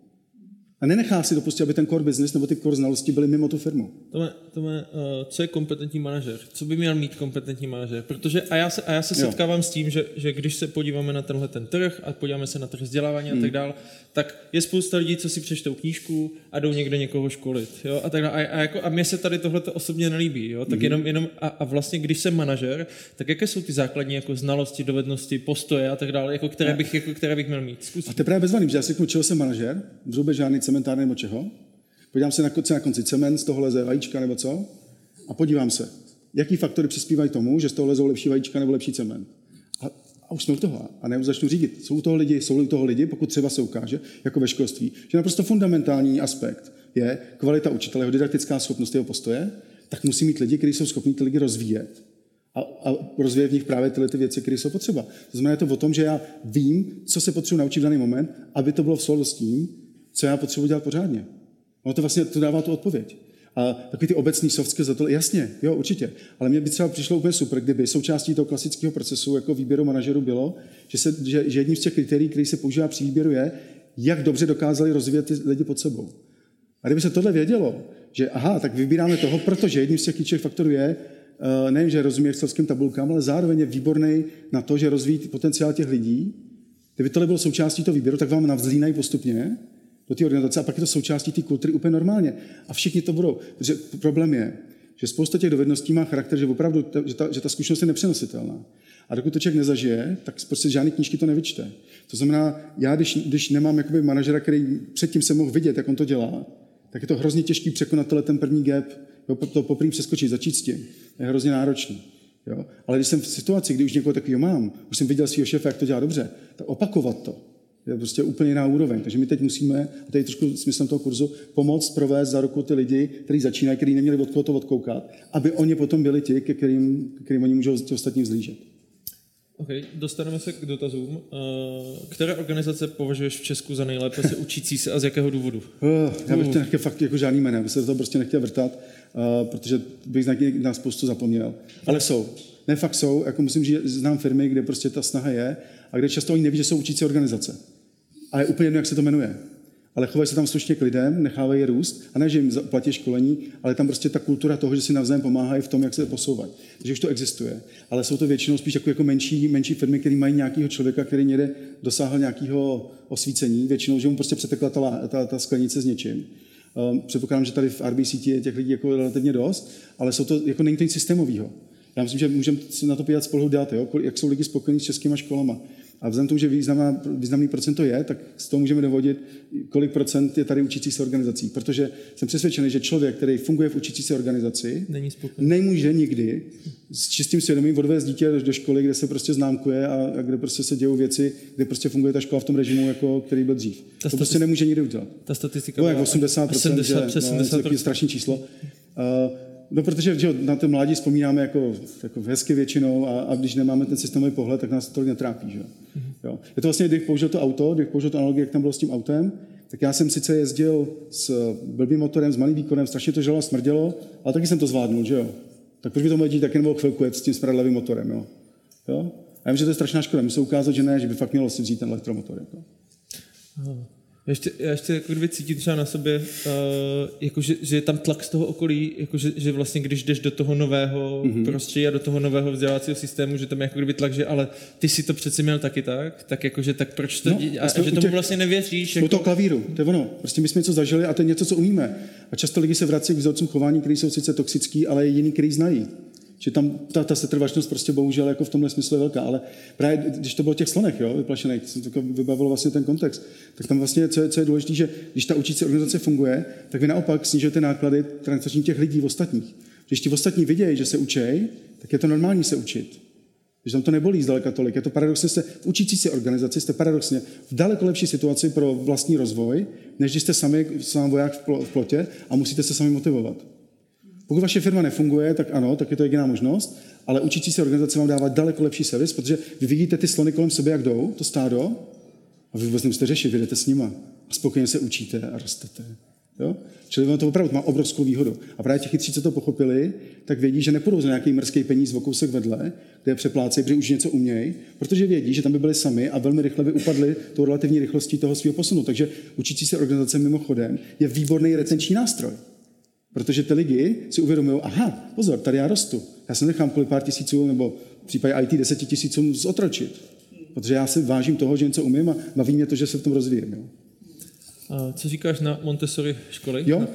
[SPEAKER 1] A nenechá si dopustit, aby ten core business nebo ty core znalosti byly mimo tu firmu.
[SPEAKER 3] Tome, tome, uh, co je kompetentní manažer? Co by měl mít kompetentní manažer? Protože a já se, a já se setkávám jo. s tím, že, že když se podíváme na tenhle ten trh a podíváme se na trh vzdělávání hmm. a tak dále, tak je spousta lidí, co si přečtou knížku a jdou někde někoho školit. Jo? A, tak, a, a, jako, a mně se tady tohle osobně nelíbí. Jo? Tak hmm. jenom, jenom a, a, vlastně, když jsem manažer, tak jaké jsou ty základní jako znalosti, dovednosti, postoje a tak dále, jako které, bych, jako, které bych měl mít?
[SPEAKER 1] Zkus. A to je právě bezvaný, že já si řeknu, čeho jsem manažer, vůbec žádný cementárny nebo čeho. Podívám se na, konci, na konci cement, z toho leze vajíčka nebo co. A podívám se, jaký faktory přispívají tomu, že z toho lezou lepší vajíčka nebo lepší cement. A, a už jsme u toho. A ne začnu řídit. Jsou u toho lidi, jsou u toho lidi, pokud třeba se ukáže, jako ve školství, že naprosto fundamentální aspekt je kvalita učitele, jeho didaktická schopnost, jeho postoje, tak musí mít lidi, kteří jsou schopni ty lidi rozvíjet a, a rozvíjet v nich právě tyhle ty věci, které jsou potřeba. To znamená, to o tom, že já vím, co se potřebuji naučit v daný moment, aby to bylo v souladu s tím, co já potřebuji dělat pořádně. No to vlastně to dává tu odpověď. A takový ty obecný soft za to, jasně, jo, určitě. Ale mně by třeba přišlo úplně super, kdyby součástí toho klasického procesu jako výběru manažerů bylo, že, se, že, že jedním z těch kritérií, který se používá při výběru, je, jak dobře dokázali rozvíjet ty lidi pod sebou. A kdyby se tohle vědělo, že aha, tak vybíráme toho, protože jedním z těch klíčových faktorů je, uh, nejen, že rozumí excelským tabulkám, ale zároveň je výborný na to, že rozvíjí potenciál těch lidí. Kdyby tohle bylo součástí toho výběru, tak vám navzlínají postupně do té organizace a pak je to součástí té kultury úplně normálně. A všichni to budou. Protože problém je, že spousta těch dovedností má charakter, že opravdu že ta, že ta zkušenost je nepřenositelná. A dokud to člověk nezažije, tak prostě žádný knížky to nevyčte. To znamená, já když, když nemám jakoby manažera, který předtím se mohl vidět, jak on to dělá, tak je to hrozně těžký překonat ten první gap, jo, to poprvé přeskočit, začít s tím. Je hrozně náročný. Jo? Ale když jsem v situaci, kdy už někoho takového mám, už jsem viděl svého šéfa, jak to dělá dobře, tak opakovat to je prostě úplně jiná úroveň. Takže my teď musíme, a tady trošku smyslem toho kurzu, pomoct provést za ruku ty lidi, kteří začínají, kteří neměli od koho to odkoukat, aby oni potom byli ti, ke kterým, ke kterým oni můžou ti ostatní vzlížet.
[SPEAKER 3] OK, dostaneme se k dotazům. Eh, které organizace považuješ v Česku za nejlépe se učící se a z jakého důvodu?
[SPEAKER 1] Uh, já bych to nechtěl fakt jako žádný jménem, se to prostě nechtěl vrtat, uh, protože bych na, na spoustu zapomněl. Ale jsou. Ne, fakt jsou. Jako musím říct, znám firmy, kde prostě ta snaha je a kde často oni neví, že jsou učící organizace. A je úplně jedno, jak se to jmenuje ale chovají se tam slušně k lidem, nechávají je růst a ne, že jim platí školení, ale tam prostě ta kultura toho, že si navzájem pomáhají v tom, jak se posouvají. Takže už to existuje. Ale jsou to většinou spíš jako, jako menší, menší firmy, které mají nějakého člověka, který někde dosáhl nějakého osvícení, většinou, že mu prostě přetekla ta, ta, ta sklenice s něčím. Um, předpokládám, že tady v RBC je těch lidí jako relativně dost, ale jsou to, jako není to nic systémového. Já myslím, že můžeme na to podívat spolu dát, jo? jak jsou lidi spokojení s českýma školama. A vzhledem k tomu, že významná, významný procento je, tak z toho můžeme dovodit, kolik procent je tady učící se organizací. Protože jsem přesvědčený, že člověk, který funguje v učící se organizaci,
[SPEAKER 3] Není
[SPEAKER 1] nemůže nikdy s čistým svědomím odvést dítě do školy, kde se prostě známkuje a, a kde prostě se dějou věci, kde prostě funguje ta škola v tom režimu, jako, který byl dřív. Ta to prostě nemůže nikdy udělat.
[SPEAKER 3] Ta statistika
[SPEAKER 1] no, jak 80%, 70, že, 70, no, strašný číslo. Uh, No, protože že na to mládí vzpomínáme jako, jako hezky většinou a, a, když nemáme ten systémový pohled, tak nás to tolik netrápí. Že? Jo. Je to vlastně, když použil to auto, když použil to analogie, jak tam bylo s tím autem, tak já jsem sice jezdil s blbým motorem, s malým výkonem, strašně to žalo smrdělo, ale taky jsem to zvládnul, že jo. Tak proč by to moje taky nemohlo chvilku jet s tím smradlavým motorem, jo? jo? A já vím, že to je strašná škoda. Musím ukázat, že ne, že by fakt mělo si vzít ten elektromotor. Jako.
[SPEAKER 3] Já ještě, já ještě jako kdyby cítím třeba na sobě, uh, jako že, že, je tam tlak z toho okolí, jako že, že vlastně když jdeš do toho nového mm-hmm. prostředí a do toho nového vzdělávacího systému, že tam je jako kdyby tlak, že ale ty si to přeci měl taky tak, tak jakože tak proč to, no, a, a že tomu těch, vlastně nevěříš.
[SPEAKER 1] Jako... toho klavíru, to je ono. Prostě my jsme něco zažili a to je něco, co umíme. A často lidi se vrací k vzorcům chování, které jsou sice toxický, ale jiný, který znají že tam ta, ta setrvačnost prostě bohužel jako v tomhle smyslu je velká, ale právě když to bylo těch slonech, jo, vyplašených, to vybavilo vlastně ten kontext, tak tam vlastně, co je, co je důležité, že když ta učící organizace funguje, tak vy naopak snižujete náklady transakční těch lidí v ostatních. Když ti ostatní vidějí, že se učí, tak je to normální se učit. Když tam to nebolí zdaleka tolik. Je to paradoxně, jste v učící se organizaci, jste paradoxně v daleko lepší situaci pro vlastní rozvoj, než když jste sami sám voják v plotě a musíte se sami motivovat. Pokud vaše firma nefunguje, tak ano, tak je to jediná možnost, ale učící se organizace vám dává daleko lepší servis, protože vy vidíte ty slony kolem sebe, jak jdou, to stádo, a vy vůbec nemusíte řešit, vy jdete s nima a spokojeně se učíte a rostete. Jo? Čili ono to opravdu má obrovskou výhodu. A právě ti chytří, co to pochopili, tak vědí, že nepůjdou za nějaký mrzký peníz v kousek vedle, kde je přeplácejí, protože už něco umějí, protože vědí, že tam by byli sami a velmi rychle by upadli tou relativní rychlostí toho svého posunu. Takže učící se organizace mimochodem je výborný recenční nástroj. Protože ty lidi si uvědomují, aha, pozor, tady já rostu. Já se nechám kvůli pár tisíců, nebo v případě IT deseti tisícům zotročit. Protože já si vážím toho, že něco umím a baví mě to, že se v tom rozvíjím. Jo.
[SPEAKER 3] A co říkáš na Montessori školy?
[SPEAKER 1] Jo,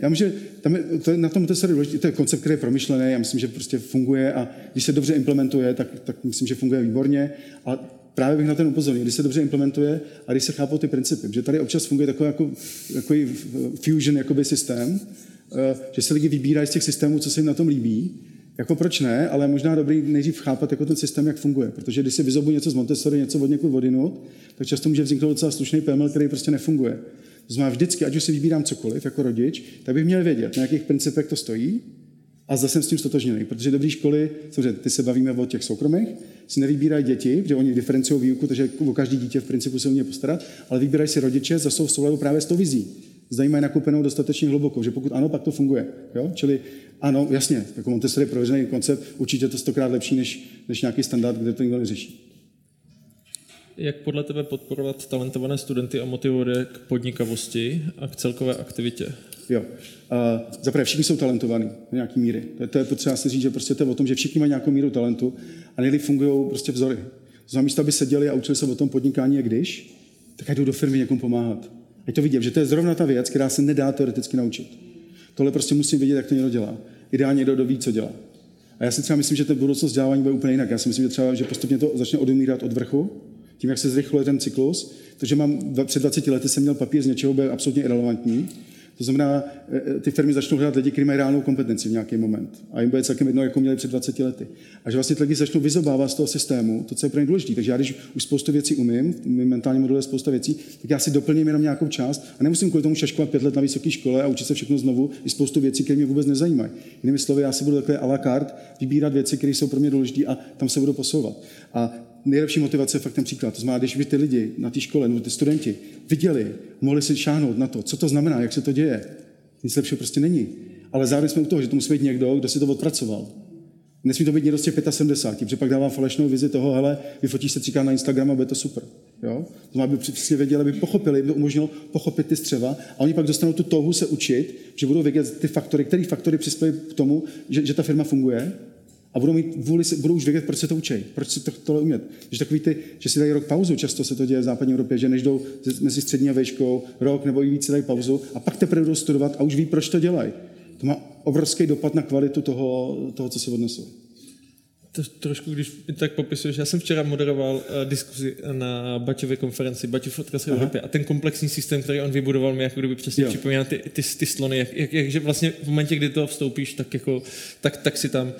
[SPEAKER 1] já myslím, že tam je, to je na tom Montessori důležitý, to je koncept, který je promyšlený, já myslím, že prostě funguje a když se dobře implementuje, tak, tak myslím, že funguje výborně. A právě bych na ten upozornil, když se dobře implementuje a když se chápou ty principy, že tady občas funguje takový jako, jako fusion jakoby systém, že se lidi vybírají z těch systémů, co se jim na tom líbí. Jako proč ne, ale možná dobrý nejdřív chápat jako ten systém, jak funguje. Protože když si vyzobu něco z Montessori, něco od někud vodinut, tak často může vzniknout docela slušný PML, který prostě nefunguje. To znamená vždycky, ať už si vybírám cokoliv jako rodič, tak bych měl vědět, na jakých principech to stojí a zase jsem s tím stotožněný. Protože dobré školy, samozřejmě ty se bavíme o těch soukromých, si nevybírají děti, protože oni diferencují výuku, takže o každý dítě v principu se umí postarat, ale vybírají si rodiče, za jsou v souladu právě s tou vizí zda mají nakoupenou dostatečně hluboko, že pokud ano, pak to funguje. Jo? Čili ano, jasně, jako Montessori prověřený koncept, určitě to stokrát lepší než, než nějaký standard, kde to nikdo neřeší.
[SPEAKER 3] Jak podle tebe podporovat talentované studenty a motivovat je k podnikavosti a k celkové aktivitě?
[SPEAKER 1] Jo. Uh, zaprvé všichni jsou talentovaní do nějaký míry. To je, to je potřeba si říct, že prostě to je o tom, že všichni mají nějakou míru talentu a nejlíp fungují prostě vzory. To znamená, místo, aby seděli a učili se o tom podnikání, jak když, tak jdou do firmy někomu pomáhat. Ať to vidím, že to je zrovna ta věc, která se nedá teoreticky naučit. Tohle prostě musím vidět, jak to někdo dělá. Ideálně někdo, kdo ví, co dělá. A já si třeba myslím, že ta budoucnost vzdělávání bude úplně jinak. Já si myslím, že třeba, že postupně to začne odumírat od vrchu, tím, jak se zrychluje ten cyklus. To, že mám před 20 lety jsem měl papír z něčeho, byl absolutně irrelevantní. To znamená, eh, ty firmy začnou hledat lidi, kteří mají reálnou kompetenci v nějaký moment. A jim bude celkem jedno, jako měli před 20 lety. A že vlastně ty lidi začnou vyzobávat z toho systému to, co je pro ně důležité. Takže já, když už spoustu věcí umím, v mém mentálním modelu je spousta věcí, tak já si doplním jenom nějakou část a nemusím kvůli tomu šaškovat pět let na vysoké škole a učit se všechno znovu i spoustu věcí, které mě vůbec nezajímají. Jinými slovy, já si budu takhle à la carte vybírat věci, které jsou pro mě důležité a tam se budu posouvat. A nejlepší motivace je fakt ten příklad. To znamená, když vy ty lidi na té škole, nebo ty studenti viděli, mohli si šáhnout na to, co to znamená, jak se to děje. Nic lepšího prostě není. Ale zároveň jsme u toho, že to musí být někdo, kdo si to odpracoval. Nesmí to být někdo z těch 75, protože pak dává falešnou vizi toho, hele, vyfotíš se třikrát na Instagram a bude to super. Jo? To znamená, aby přesně věděli, aby pochopili, aby to umožnilo pochopit ty střeva a oni pak dostanou tu touhu se učit, že budou vědět ty faktory, které faktory přispějí k tomu, že, že ta firma funguje a budou mít vůli, budou už vědět, proč se to učí, proč si to, tohle umět. Že takový ty, že si dají rok pauzu, často se to děje v západní Evropě, že než jdou mezi střední a vejškou rok nebo i více dají pauzu a pak teprve jdou studovat a už ví, proč to dělají. To má obrovský dopad na kvalitu toho, toho co si odnesou
[SPEAKER 3] to, trošku, když mi tak popisuješ, já jsem včera moderoval uh, diskuzi na Baťově konferenci, Baťov odkaz Evropě a ten komplexní systém, který on vybudoval, mi jako kdyby přesně jo. připomíná ty, ty, ty slony, jak, jak, jak, že vlastně v momentě, kdy to vstoupíš, tak, jako, tak, tak si tam. Uh,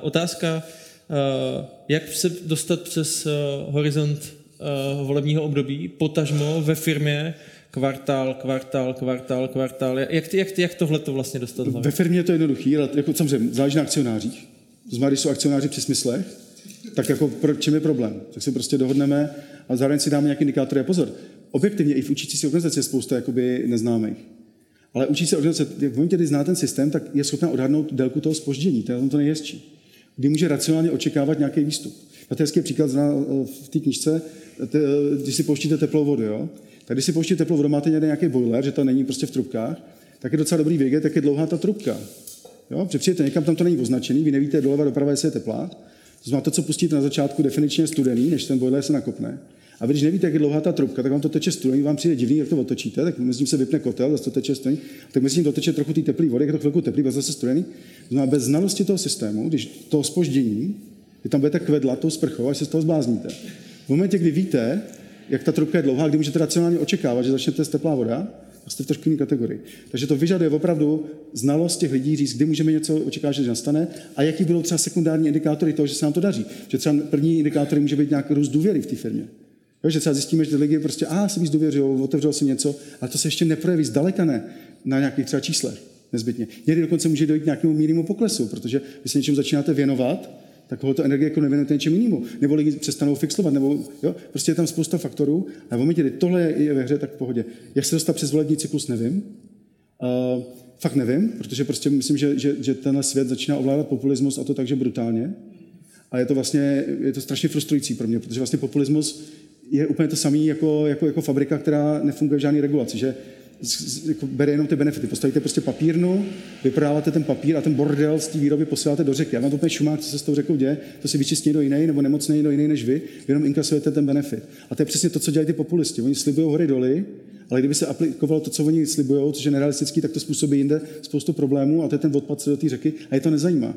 [SPEAKER 3] otázka, uh, jak se dostat přes uh, horizont uh, volebního období, potažmo ve firmě, kvartál, kvartál, kvartál, kvartál. Jak, jak, jak tohle to vlastně dostat?
[SPEAKER 1] Ve firmě je to jednoduché, ale jako samozřejmě záleží na akcionářích to znamená, když jsou akcionáři při smyslech, tak jako pro, čím je problém? Tak si prostě dohodneme a zároveň si dáme nějaký indikátory. A pozor, objektivně i v učící se organizaci je spousta jakoby neznámých. Ale učící se organizace, v momentě, kdy zná ten systém, tak je schopná odhadnout délku toho spoždění. To je to nejhezčí. Kdy může racionálně očekávat nějaký výstup. Na to je příklad zná v té knižce, když si pouštíte teplou vodu. Jo? Tak když si pouštíte teplou vodu, máte nějaký boiler, že to není prostě v trubkách, tak je docela dobrý vědět, jak je dlouhá ta trubka. Jo? Protože přijete někam, tam to není označený, vy nevíte doleva doprava, jestli je teplá. To znamená, to, co pustíte na začátku, definičně studený, než ten boiler se nakopne. A vy, když nevíte, jak je dlouhá ta trubka, tak vám to teče studený, vám přijde divný, jak to otočíte, tak mezi tím se vypne kotel, zase to teče studený, tak mezi tím to teče trochu té teplé vody, jak to chvilku teplý, zase studený. To znamená, bez znalosti toho systému, když to spoždění, vy tam budete kvedlat tou sprchou, až se z toho zblázníte. V momentě, kdy víte, jak ta trubka je dlouhá, kdy můžete racionálně očekávat, že začnete z teplá voda, a jste v trošku jiné kategorii. Takže to vyžaduje opravdu znalost těch lidí, říct, kdy můžeme něco očekávat, že nastane a jaký budou třeba sekundární indikátory toho, že se nám to daří. Že třeba první indikátory může být nějaký růst důvěry v té firmě. Jo, že třeba zjistíme, že ty lidi prostě, a jsem víc důvěřil, otevřel jsem něco, ale to se ještě neprojeví, zdaleka ne, na nějakých třeba číslech nezbytně. Někdy dokonce může dojít k nějakému mírnému poklesu, protože vy se něčemu začínáte věnovat, tak to energie jako nevěnujete něčemu jinému. Nebo lidi přestanou fixovat, nebo jo, prostě je tam spousta faktorů. A v momentě, kdy tohle je ve hře, tak v pohodě. Jak se dostat přes volební cyklus, nevím. Uh, fakt nevím, protože prostě myslím, že, že, že tenhle svět začíná ovládat populismus a to takže brutálně. A je to vlastně, je to strašně frustrující pro mě, protože vlastně populismus je úplně to samý jako, jako, jako fabrika, která nefunguje v žádné regulaci, že jako bere jenom ty benefity. Postavíte prostě papírnu, vyprodáváte ten papír a ten bordel z té výroby posíláte do řeky. A vám to úplně šumák, co se s tou řekou děje, to si vyčistí do jiný nebo nemocný do jiný než vy, vy jenom inkasujete ten benefit. A to je přesně to, co dělají ty populisti. Oni slibují hory doly, ale kdyby se aplikovalo to, co oni slibují, což je nerealistický, tak to způsobí jinde spoustu problémů a to je ten odpad se do té řeky a je to nezajímá.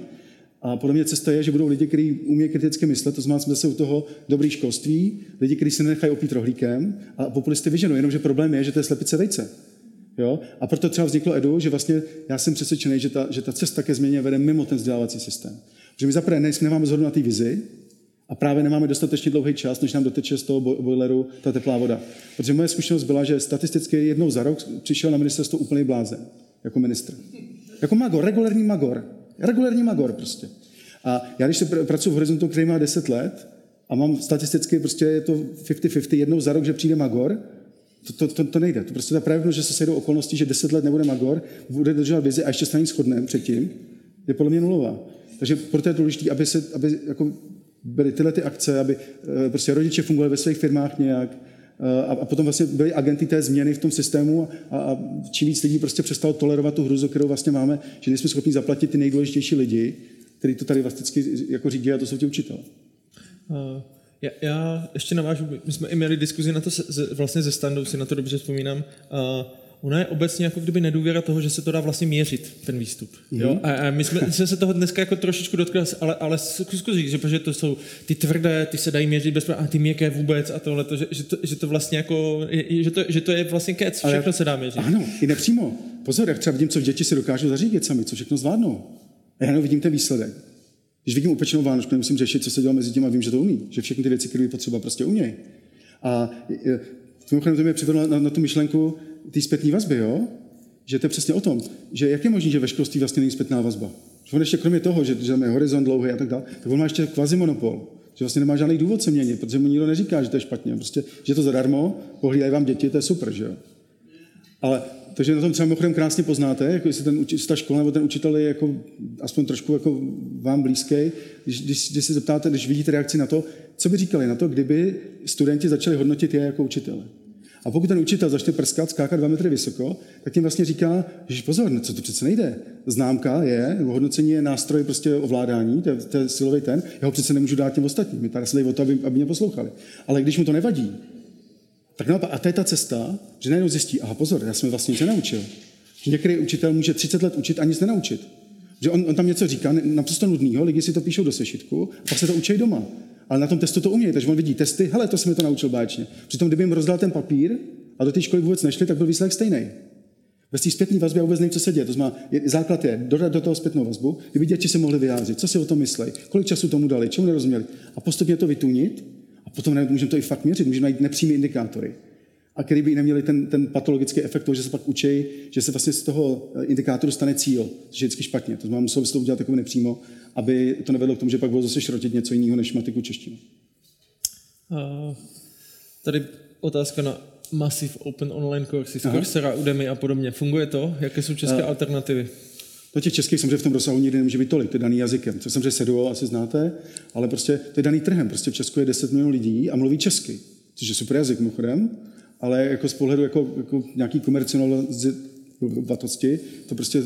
[SPEAKER 1] A podle mě cesta je, že budou lidi, kteří umí kriticky myslet, to znamená, jsme zase u toho dobrý školství, lidi, kteří se nenechají opít rohlíkem a populisty vyženou, jenomže problém je, že to je slepice vejce. Jo? A proto třeba vzniklo EDU, že vlastně já jsem přesvědčený, že ta, že ta cesta ke změně vede mimo ten vzdělávací systém. Že my zaprvé nemáme zhodu na té vizi a právě nemáme dostatečně dlouhý čas, než nám doteče z toho boileru ta teplá voda. Protože moje zkušenost byla, že statisticky jednou za rok přišel na ministerstvo úplný blázen, jako ministr. Jako magor, regulární magor. Regulární magor prostě. A já když se pr- pracuji v horizontu, který má 10 let, a mám statisticky, prostě je to 50-50, jednou za rok, že přijde magor, to, to, to, to nejde. To prostě ta pravděpodobnost, že se sejdou okolnosti, že deset let nebude Magor, bude držet vizi a ještě se na předtím, je podle mě nulová. Takže proto je důležité, aby, se, aby jako byly tyhle ty akce, aby eh, prostě rodiče fungovali ve svých firmách nějak, eh, a, a potom vlastně byly agenty té změny v tom systému a, a čím víc lidí prostě přestalo tolerovat tu hruzu, kterou vlastně máme, že nejsme schopni zaplatit ty nejdůležitější lidi, kteří to tady vlastně jako řídí a to jsou ti učitelé.
[SPEAKER 3] Uh. Já, já ještě navážu, my jsme i měli diskuzi na to se, vlastně ze standou, si na to dobře vzpomínám. Uh, ona je obecně jako kdyby nedůvěra toho, že se to dá vlastně měřit, ten výstup. Mm-hmm. Jo? A, a my jsme, jsme se toho dneska jako trošičku dotkli, ale, ale zkus říct, že, protože to jsou ty tvrdé, ty se dají měřit bez a ty měkké vůbec a tohle, že, že, to, že to vlastně jako, že to, že to je vlastně kec, všechno ale, se dá měřit.
[SPEAKER 1] Ano, i nepřímo. pozor, jak třeba vidím, co děti si dokážou zařídit sami, co všechno zvládnou. A já vidím ten výsledek. Když vidím upečenou vánočku, nemusím řešit, co se dělá mezi tím a vím, že to umí. Že všechny ty věci, které je potřeba, prostě umějí. A mimochodem to mě přivedlo na, na, tu myšlenku té zpětné vazby, jo? že to je přesně o tom, že jak je možné, že ve školství vlastně není zpětná vazba. Že on ještě kromě toho, že, že máme horizont dlouhý a tak dále, tak on má ještě kvazi monopol. Že vlastně nemá žádný důvod se měnit, protože mu nikdo neříká, že to je špatně. Prostě, že to zadarmo, pohlídají vám děti, to je super, že jo. Ale takže na tom třeba mimochodem krásně poznáte, jako jestli ten, ta škola nebo ten učitel je jako aspoň trošku jako vám blízký, když, když, když se zeptáte, když vidíte reakci na to, co by říkali na to, kdyby studenti začali hodnotit je jako učitele. A pokud ten učitel začne prskat, skákat dva metry vysoko, tak jim vlastně říká, že pozor, no, co to přece nejde. Známka je, hodnocení je nástroj prostě ovládání, to je silový ten, já ho přece nemůžu dát těm ostatním. My tady se o to, aby, aby mě poslouchali. Ale když mu to nevadí, tak naopak, a to je ta cesta, že najednou zjistí, aha, pozor, já jsem vlastně nic nenaučil. Že některý učitel může 30 let učit a nic nenaučit. Že on, on tam něco říká, naprosto nudného, lidi si to píšou do sešitku, a pak se to učí doma. Ale na tom testu to umějí, takže on vidí testy, hele, to jsem to naučil báječně. Přitom, kdyby jim rozdal ten papír a do té školy vůbec nešli, tak byl výsledek stejný. Ve té zpětné vazbě já vůbec nevím, co se děje. To znamená, základ je dodat do toho zpětnou vazbu, kdyby děti se mohly vyjádřit, co si o tom myslí, kolik času tomu dali, čemu nerozuměli. A postupně to vytunit a potom můžeme to i fakt měřit, můžeme najít nepřímé indikátory a který by neměli ten, ten patologický efekt toho, že se pak učí, že se vlastně z toho eh, indikátoru stane cíl, což je vždycky špatně. To znamená, musel by se to udělat takové nepřímo, aby to nevedlo k tomu, že pak bylo zase šrotit něco jiného než matiku češtinu.
[SPEAKER 3] Uh, tady otázka na Massive Open Online Courses, Coursera, Udemy a podobně. Funguje to? Jaké jsou české uh, alternativy?
[SPEAKER 1] No těch českých samozřejmě v tom rozsahu nikdy nemůže být tolik, to je daný jazykem. To samozřejmě seduo, asi znáte, ale prostě to je daný trhem. Prostě v Česku je 10 milionů lidí a mluví česky, což je super jazyk mimochodem ale jako z pohledu jako, jako nějaký komercionalizace to prostě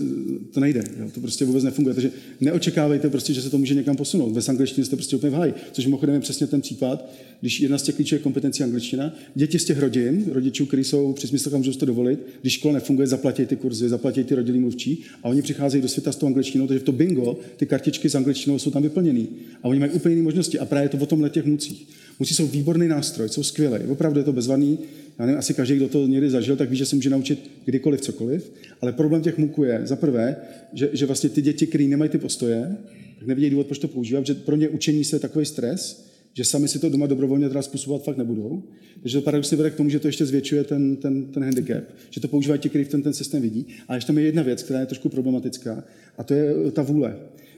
[SPEAKER 1] to nejde. Jo? To prostě vůbec nefunguje. Takže neočekávejte prostě, že se to může někam posunout. Ve angličtině jste prostě úplně v háji. Což mimochodem je přesně ten případ, když jedna z těch klíčových kompetencí angličtina, děti z těch rodin, rodičů, kteří jsou při smyslu, můžou to dovolit, když škola nefunguje, zaplatí ty kurzy, zaplatí ty rodilí mluvčí a oni přicházejí do světa s tou angličtinou, takže v to bingo ty kartičky s angličtinou jsou tam vyplněné. A oni mají úplně jiné možnosti a právě to o tomhle těch mucích. Muci jsou výborný nástroj, jsou skvělé. Opravdu je to bezvadný já nevím, asi každý, kdo to někdy zažil, tak ví, že se může naučit kdykoliv cokoliv, ale problém těch muků je, za prvé, že, že vlastně ty děti, které nemají ty postoje, tak nevidí důvod, proč to používat, že pro ně učení se je takový stres, že sami si to doma dobrovolně teda způsobovat fakt nebudou. Takže to paradoxně vede k tomu, že to ještě zvětšuje ten, ten, ten handicap, že to používají ti, kteří v ten, ten systém vidí. A ještě tam je jedna věc, která je trošku problematická, a to je ta vůle.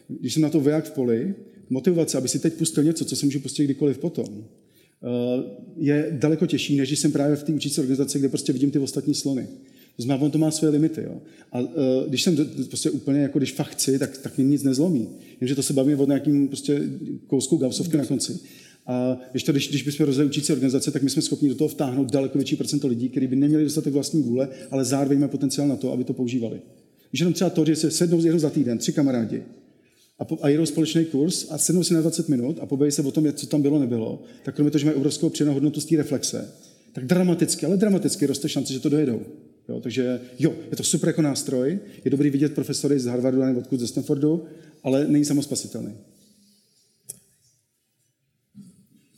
[SPEAKER 1] Když jsem na to voják v poli, motivace, aby si teď pustil něco, co si můžu pustit kdykoliv potom, je daleko těžší, než když jsem právě v té učící organizaci, kde prostě vidím ty ostatní slony. To znamená, on to má své limity. Jo. A uh, když jsem prostě úplně, jako když fakt chci, tak, tak mě nic nezlomí. Jenže to se baví od nějakým prostě kousku gausovky na konci. A když, to, když, když bychom rozjeli učící organizace, tak my jsme schopni do toho vtáhnout daleko větší procento lidí, kteří by neměli dostatek vlastní vůle, ale zároveň mají potenciál na to, aby to používali. Když jenom třeba to, že se sednou jednou za týden, tři kamarádi, a, po, a jedou společný kurz a sednou si na 20 minut a pobaví se o tom, co tam bylo, nebylo, tak kromě toho, že mají obrovskou přidanou hodnotu z té reflexe, tak dramaticky, ale dramaticky roste šance, že to dojedou. Jo, takže jo, je to super jako nástroj, je dobrý vidět profesory z Harvardu nebo odkud ze Stanfordu, ale není samospasitelný.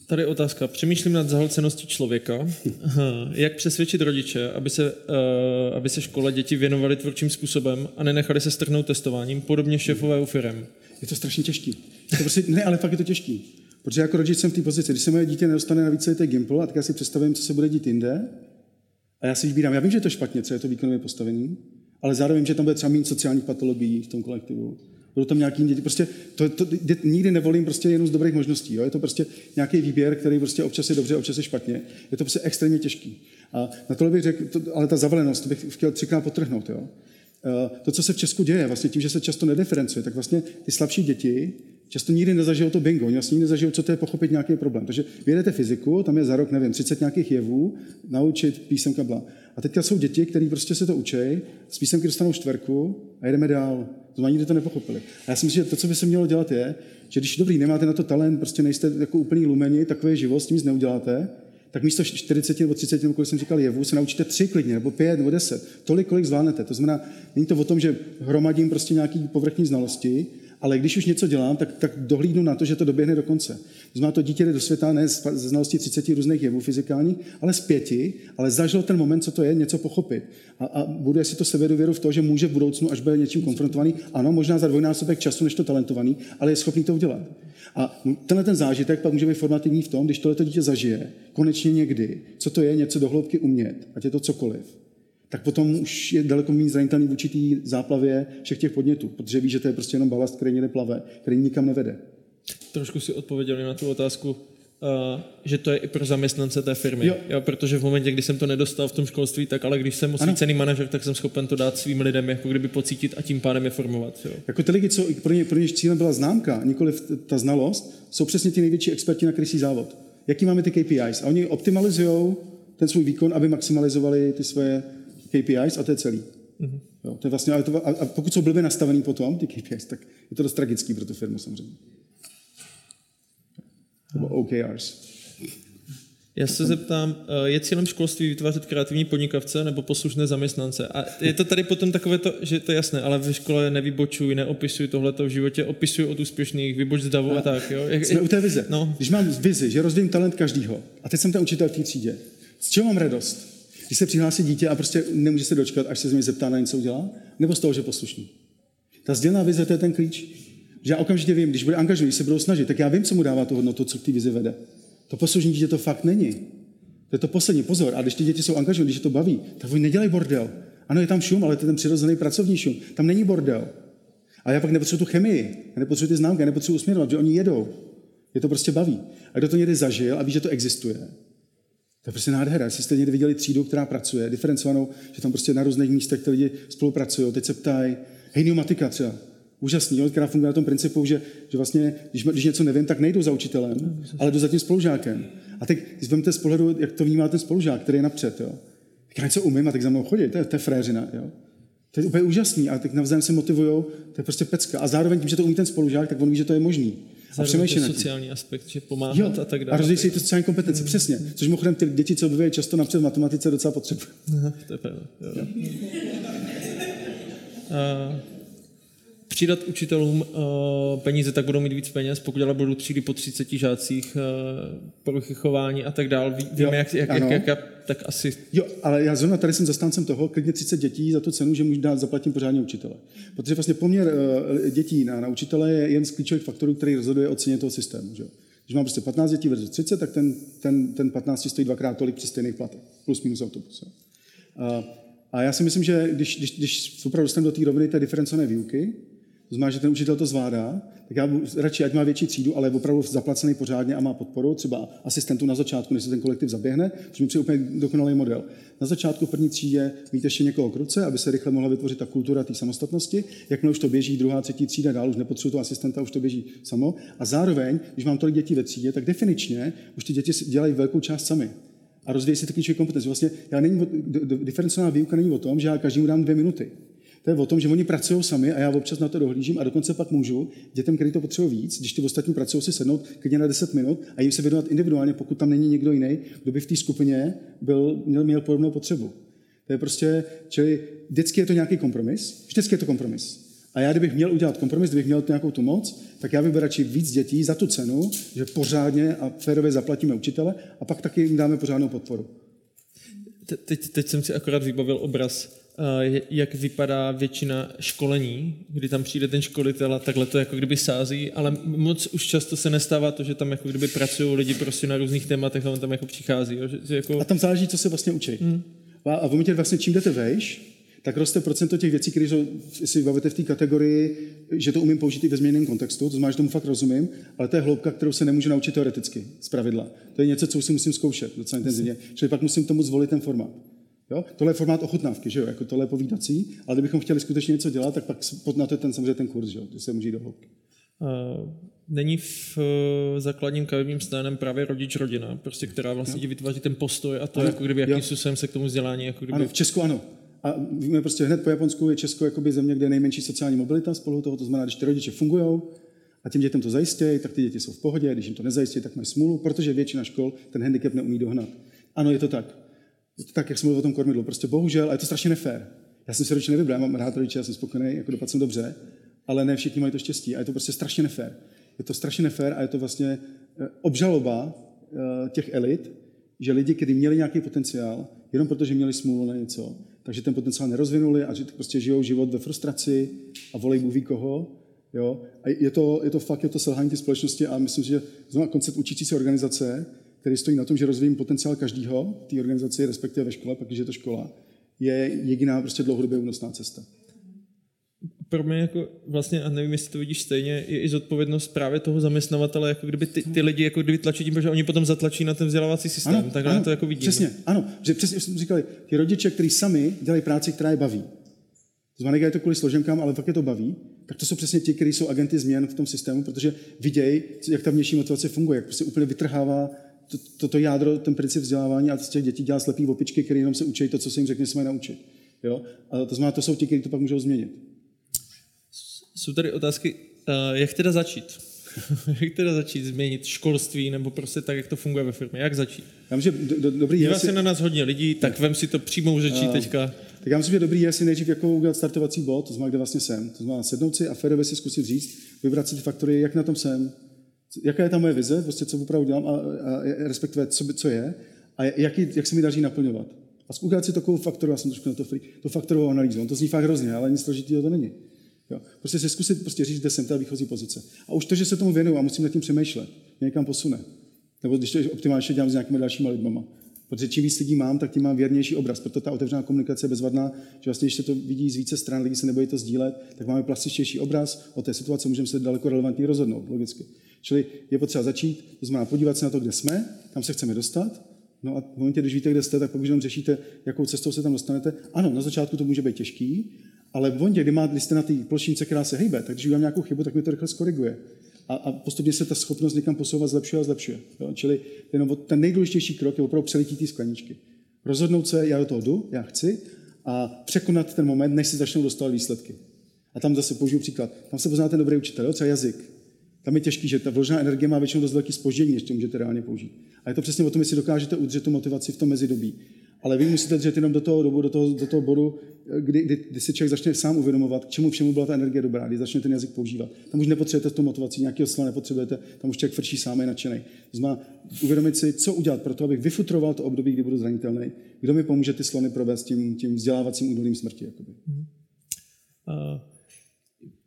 [SPEAKER 3] Tady otázka. Přemýšlím nad zahlceností člověka. *laughs* Jak přesvědčit rodiče, aby se, uh, aby se škole děti věnovaly tvůrčím způsobem a nenechali se strhnout testováním, podobně šéfové u firem?
[SPEAKER 1] Je to strašně těžký. To prostě, ne, ale fakt je to těžký. Protože jako rodič jsem v té pozici, když se moje dítě nedostane na více Gimple, a tak já si představím, co se bude dít jinde, a já si vybírám. Já vím, že je to špatně, co je to výkonově postavení, ale zároveň, že tam bude třeba méně sociálních patologií v tom kolektivu budou tam nějaký děti. Prostě to, to, nikdy nevolím prostě jenom z dobrých možností. Jo? Je to prostě nějaký výběr, který prostě občas je dobře, občas je špatně. Je to prostě extrémně těžký. A na tohle bych řekl, to, ale ta zavalenost, to bych chtěl třikrát potrhnout. Jo? Eh, to, co se v Česku děje, vlastně tím, že se často nediferencuje, tak vlastně ty slabší děti často nikdy nezažijou to bingo, oni vlastně nikdy nezažijou, co to je pochopit nějaký problém. Takže vyjedete fyziku, tam je za rok, nevím, 30 nějakých jevů, naučit písemka bla. A teďka jsou děti, které prostě se to učí, z písemky dostanou čtverku a jedeme dál. To nikdy to nepochopili. A já si myslím, že to, co by se mělo dělat, je, že když dobrý, nemáte na to talent, prostě nejste jako úplný lumeni, takový život, s tím nic neuděláte, tak místo 40 nebo 30, nebo kolik jsem říkal jevu, se naučíte tři klidně, nebo pět, nebo deset. Tolik, kolik zvládnete. To znamená, není to o tom, že hromadím prostě nějaký povrchní znalosti, ale když už něco dělám, tak, tak dohlídnu na to, že to doběhne do konce. To znamená, to dítě jde do světa ne ze znalosti 30 různých jevů fyzikálních, ale z pěti, ale zažilo ten moment, co to je, něco pochopit. A, a bude si to sebedověru v to, že může v budoucnu, až bude něčím konfrontovaný, ano, možná za dvojnásobek času, než to talentovaný, ale je schopný to udělat. A tenhle ten zážitek pak může být formativní v tom, když tohle dítě zažije, konečně někdy, co to je něco dohloubky umět, ať je to cokoliv, tak potom už je daleko méně zranitelný v určitý záplavě všech těch podnětů, protože ví, že to je prostě jenom balast, který někde plave, který nikam nevede.
[SPEAKER 3] Trošku si odpověděli na tu otázku, Uh, že to je i pro zaměstnance té firmy. Jo. Jo, protože v momentě, kdy jsem to nedostal v tom školství, tak ale když jsem osvícený manažer, tak jsem schopen to dát svým lidem, jako kdyby pocítit a tím pádem je formovat. Jo.
[SPEAKER 1] Jako ty lidi, co pro ně, pro ně cílem byla známka, nikoli ta znalost, jsou přesně ti největší experti na krysí závod. Jaký máme ty KPIs? A oni optimalizují ten svůj výkon, aby maximalizovali ty svoje KPIs a to je celý. Mm-hmm. Jo, to je vlastně, ale to, a, a pokud jsou blbě nastavený potom, ty KPIs, tak je to dost tragický pro tu firmu samozřejmě. Nebo OKRs.
[SPEAKER 3] Já se zeptám, eh, je cílem školství vytvářet kreativní podnikavce nebo poslušné zaměstnance? A je to tady potom takové to, že to je jasné, ale ve škole nevybočuj, neopisuj tohleto v životě, opisuj od úspěšných, vyboč z davu a, a tak. Jo?
[SPEAKER 1] Jak, jsme u té vize. No. Když mám vizi, že rozvíjím talent každýho, a teď jsem ten učitel v té třídě, z čeho mám radost? Když se přihlásí dítě a prostě nemůže se dočkat, až se z něj zeptá na něco udělá, nebo z toho, že poslušný. Ta sdělená vize, to je ten klíč. Že já okamžitě vím, když bude angažovaný, když se budou snažit, tak já vím, co mu dává tu hodnotu, co k té vizi vede. To poslušní dítě to fakt není. To je to poslední pozor. A když ty děti jsou angažované, když je to baví, tak oni nedělají bordel. Ano, je tam šum, ale to je ten přirozený pracovní šum. Tam není bordel. A já pak nepotřebuji tu chemii, já nepotřebuji ty známky, já nepotřebuji usměrovat, že oni jedou. Je to prostě baví. A kdo to někdy zažil a ví, že to existuje, to je prostě nádhera. Jestli jste někdy viděli třídu, která pracuje, diferencovanou, že tam prostě na různých místech ty lidi spolupracují, teď se ptají, hej, pneumatika třeba, úžasný, jo, která funguje na tom principu, že, že vlastně, když, když něco nevím, tak nejdu za učitelem, ale jdu za tím spolužákem. A teď, když vezmete z pohledu, jak to vnímá ten spolužák, který je napřed, jo. Tak já něco umím a tak za mnou chodí, to je, to je fréřina, jo. To je úplně úžasný a tak navzájem se motivují, to je prostě pecka. A zároveň tím, že to umí ten spolužák, tak on ví, že to je možný.
[SPEAKER 3] A přemýšlí sociální aspekt, že pomáhat jo, a tak dále.
[SPEAKER 1] A rozvíjí se ty sociální kompetence, mm. přesně. Což mimochodem ty děti, co objevují často napřed v matematice, docela potřebují.
[SPEAKER 3] to je pravda. Přidat učitelům uh, peníze, tak budou mít víc peněz, pokud ale budou třídy po 30 žácích, uh, poruchy chování a tak dále. Ví, víme, jak, jak, jak, jak, tak asi...
[SPEAKER 1] Jo, ale já zrovna tady jsem zastáncem toho, klidně 30 dětí za tu cenu, že můžu dát, zaplatím pořádně učitele. Protože vlastně poměr uh, dětí na, na učitele je jeden z klíčových faktorů, který rozhoduje o ceně toho systému. Že? Když mám prostě 15 dětí versus 30, tak ten, ten, ten 15 stojí dvakrát tolik při stejných platech, plus minus autobus. Uh, a já si myslím, že když, když, když opravdu dostaneme do té roviny té diferencované výuky, to znamená, že ten učitel to zvládá, tak já radši, ať má větší třídu, ale je opravdu zaplacený pořádně a má podporu, třeba asistentu na začátku, než se ten kolektiv zaběhne, což mi přijde úplně dokonalý model. Na začátku v první třídě mít ještě někoho k ruce, aby se rychle mohla vytvořit ta kultura té samostatnosti. Jakmile už to běží, druhá, třetí třída dál, už nepotřebuji toho asistenta, už to běží samo. A zároveň, když mám tolik dětí ve třídě, tak definičně už ty děti dělají velkou část sami a rozvíjí si ty klíčové kompetence. Vlastně já není, diferencovaná výuka není o tom, že já každému dám dvě minuty. To je o tom, že oni pracují sami a já občas na to dohlížím a dokonce pak můžu dětem, který to potřebují víc, když ty ostatní pracují si sednout klidně na 10 minut a jim se věnovat individuálně, pokud tam není někdo jiný, kdo by v té skupině byl, měl, měl podobnou potřebu. To je prostě, čili vždycky je to nějaký kompromis, vždycky je to kompromis. A já, kdybych měl udělat kompromis, kdybych měl nějakou tu moc, tak já bych radši víc dětí za tu cenu, že pořádně a férově zaplatíme učitele a pak taky jim dáme pořádnou podporu.
[SPEAKER 3] Teď, teď jsem si akorát vybavil obraz jak vypadá většina školení, kdy tam přijde ten školitel a takhle to jako kdyby sází, ale moc už často se nestává to, že tam jako kdyby pracují lidi prostě na různých tématech a on tam jako přichází. Jo? Že, že jako...
[SPEAKER 1] A tam záleží, co se vlastně učí. Hmm. A v momentě vlastně čím jdete vejš, tak roste procento těch věcí, které jsou, si bavíte v té kategorii, že to umím použít i ve změněném kontextu, to znamená, že tomu fakt rozumím, ale to je hloubka, kterou se nemůžu naučit teoreticky, z pravidla. To je něco, co si musím zkoušet docela intenzivně, čili pak musím tomu zvolit ten formát. Jo? Tohle je formát ochutnávky, že jo? Jako tohle je povídací, ale kdybychom chtěli skutečně něco dělat, tak pak na to je ten samozřejmě ten kurz, že, jo? že se může jít do hloubky.
[SPEAKER 3] Uh, není v uh, základním kavivním stanem právě rodič rodina, prostě, která vlastně jo. vytváří ten postoj a to, ano, jako kdyby, jakým způsobem se k tomu vzdělání. Jako kdyby...
[SPEAKER 1] Ano, v Česku ano. A víme prostě hned po Japonsku je Česko jakoby země, kde je nejmenší sociální mobilita spolu toho, to znamená, když ty rodiče fungují a těm dětem to zajistějí, tak ty děti jsou v pohodě, když jim to nezajistí, tak mají smůlu, protože většina škol ten handicap neumí dohnat. Ano, je to tak. Tak, jak jsem mluvil o tom kormidlu. Prostě bohužel, a je to strašně nefér. Já jsem si rodiče nevybral, mám rád rodiče, já jsem spokojený, jako dopadl jsem dobře, ale ne všichni mají to štěstí a je to prostě strašně nefér. Je to strašně nefér a je to vlastně eh, obžaloba eh, těch elit, že lidi, kteří měli nějaký potenciál, jenom protože měli smůlu na něco, takže ten potenciál nerozvinuli a že prostě žijou život ve frustraci a volej Bůh ví koho. Jo? A je to, je to fakt, je to selhání té společnosti a myslím že znamená koncept učící se organizace, který stojí na tom, že rozvíjím potenciál každého v té organizaci, respektive ve škole, pak je to škola, je jediná prostě dlouhodobě únosná cesta
[SPEAKER 3] pro mě jako vlastně, a nevím, jestli to vidíš stejně, je i zodpovědnost právě toho zaměstnavatele, jako kdyby ty, ty lidi jako kdyby tlačí tím, protože oni potom zatlačí na ten vzdělávací systém. Ano, Takhle ano, to jako vidím.
[SPEAKER 1] Přesně, ano. Že přesně jsme říkali, ty rodiče, kteří sami dělají práci, která je baví. Znamená, je to kvůli složenkám, ale fakt je to baví, tak to jsou přesně ti, kteří jsou agenty změn v tom systému, protože vidějí, jak ta vnější motivace funguje, jak prostě úplně vytrhává toto to, to jádro, ten princip vzdělávání a z těch dětí dělá slepý opičky, které jenom se učí to, co se jim řekne, se mají naučit. Jo? A to znamená, to jsou ti, kteří to pak můžou změnit.
[SPEAKER 3] Jsou tady otázky, uh, jak teda začít? *laughs* jak teda začít změnit školství, nebo prostě tak, jak to funguje ve firmě? Jak začít?
[SPEAKER 1] Já myslím, že do, do, dobrý
[SPEAKER 3] je... se na nás hodně lidí, tak vem si to přímou řečí uh, teďka.
[SPEAKER 1] Tak já myslím, že dobrý je si nejdřív jako udělat startovací bod, to znamená, kde vlastně jsem. To znamená sednout si a férově si zkusit říct, vybrat si ty faktory, jak na tom jsem, jaká je ta moje vize, prostě co opravdu dělám a, a respektive co, co je a jaký, jak se mi daří naplňovat. A udělat si takovou faktoru, já jsem trošku na to free, to faktorovou analýzu. On to zní fakt hrozně, ale nic složitého to není. Jo. Prostě si zkusit prostě říct, kde jsem, ta výchozí pozice. A už to, že se tomu věnuju a musím nad tím přemýšlet, mě někam posune. Nebo když to optimálně dělám s nějakými dalšími lidmi. Protože čím víc lidí mám, tak tím mám věrnější obraz. Proto ta otevřená komunikace je bezvadná, že vlastně, když se to vidí z více stran, lidi se nebojí to sdílet, tak máme plastičtější obraz o té situaci, můžeme se daleko relevantně rozhodnout, logicky. Čili je potřeba začít, to znamená podívat se na to, kde jsme, kam se chceme dostat, No a v momentě, když víte, kde jste, tak pak už jenom řešíte, jakou cestou se tam dostanete. Ano, na začátku to může být těžký, ale v momentě, kdy, má, kdy jste na té plošince, která se hejbe, tak když udělám nějakou chybu, tak mi to rychle skoriguje. A, a postupně se ta schopnost někam posouvat zlepšuje a zlepšuje. Jo? Čili ten, ten nejdůležitější krok je opravdu přelití té skleničky. Rozhodnout se, já do toho jdu, já chci, a překonat ten moment, než si začnou dostávat výsledky. A tam zase použiju příklad. Tam se pozná ten dobrý učitel, jo? třeba jazyk. Tam je těžký, že ta vložená energie má většinou dost velký spoždění, než to můžete reálně použít. A je to přesně o tom, jestli dokážete udržet tu motivaci v tom mezidobí. Ale vy musíte držet jenom do toho dobu, do toho, do toho bodu, kdy, kdy, kdy se člověk začne sám uvědomovat, k čemu všemu byla ta energie dobrá, kdy začne ten jazyk používat. Tam už nepotřebujete tu motivaci, nějakého slova nepotřebujete, tam už člověk frčí sám je nadšený. Znamená uvědomit si, co udělat pro to, abych vyfutroval to období, kdy budu zranitelný, kdo mi pomůže ty slony provést tím, tím vzdělávacím údolím smrti. Jakoby.
[SPEAKER 3] Uh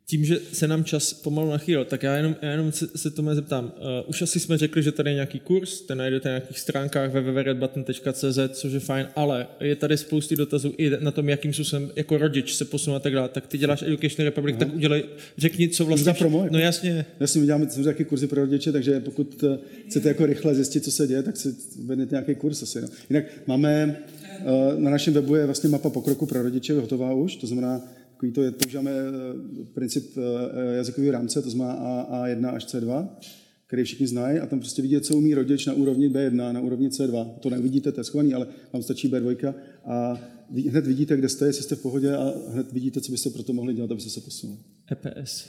[SPEAKER 3] tím, že se nám čas pomalu nachýlil, tak já jenom, já jenom se, se tomu zeptám. Uh, už asi jsme řekli, že tady je nějaký kurz, ten najdete na nějakých stránkách www.redbutton.cz, což je fajn, ale je tady spousty dotazů i na tom, jakým způsobem jako rodič se posunout a tak dále. Tak ty děláš Education Republic, Aha. tak udělej, řekni, co vlastně...
[SPEAKER 1] promo, jako?
[SPEAKER 3] No jasně.
[SPEAKER 1] Jasně, my děláme taky kurzy pro rodiče, takže pokud eh, chcete jako rychle zjistit, co se děje, tak si vedete nějaký kurz asi. No. Jinak máme, uh, na našem webu je vlastně mapa pokroku pro rodiče hotová už, to znamená, Takový to je, používáme eh, princip eh, jazykového rámce, to znamená A, A1 až C2, který všichni znají a tam prostě vidíte, co umí rodič na úrovni B1, na úrovni C2. To neuvidíte, to je schovaný, ale vám stačí B2 a hned vidíte, kde jste, jestli jste v pohodě a hned vidíte, co byste pro to mohli dělat, abyste se posunuli.
[SPEAKER 3] EPS.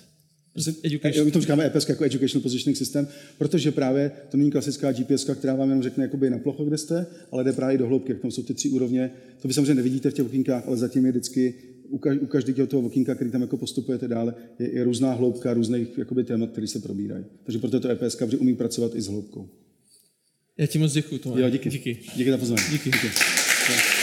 [SPEAKER 1] Education. My to říkáme EPS jako Educational Positioning System, protože právě to není klasická GPS, která vám jenom řekne jakoby na plochu, kde jste, ale jde právě do hloubky. Tam jsou ty tři úrovně. To vy samozřejmě nevidíte v těch okénkách, ale zatím je vždycky u každého toho okýnka, který tam jako postupujete dále, je, je různá hloubka různých jakoby, témat, které se probírají. Takže proto je to EPS, protože umí pracovat i s hloubkou.
[SPEAKER 3] Já ti moc děkuji.
[SPEAKER 1] Jo, díky. díky. Díky za pozvání.
[SPEAKER 3] Díky. díky. díky.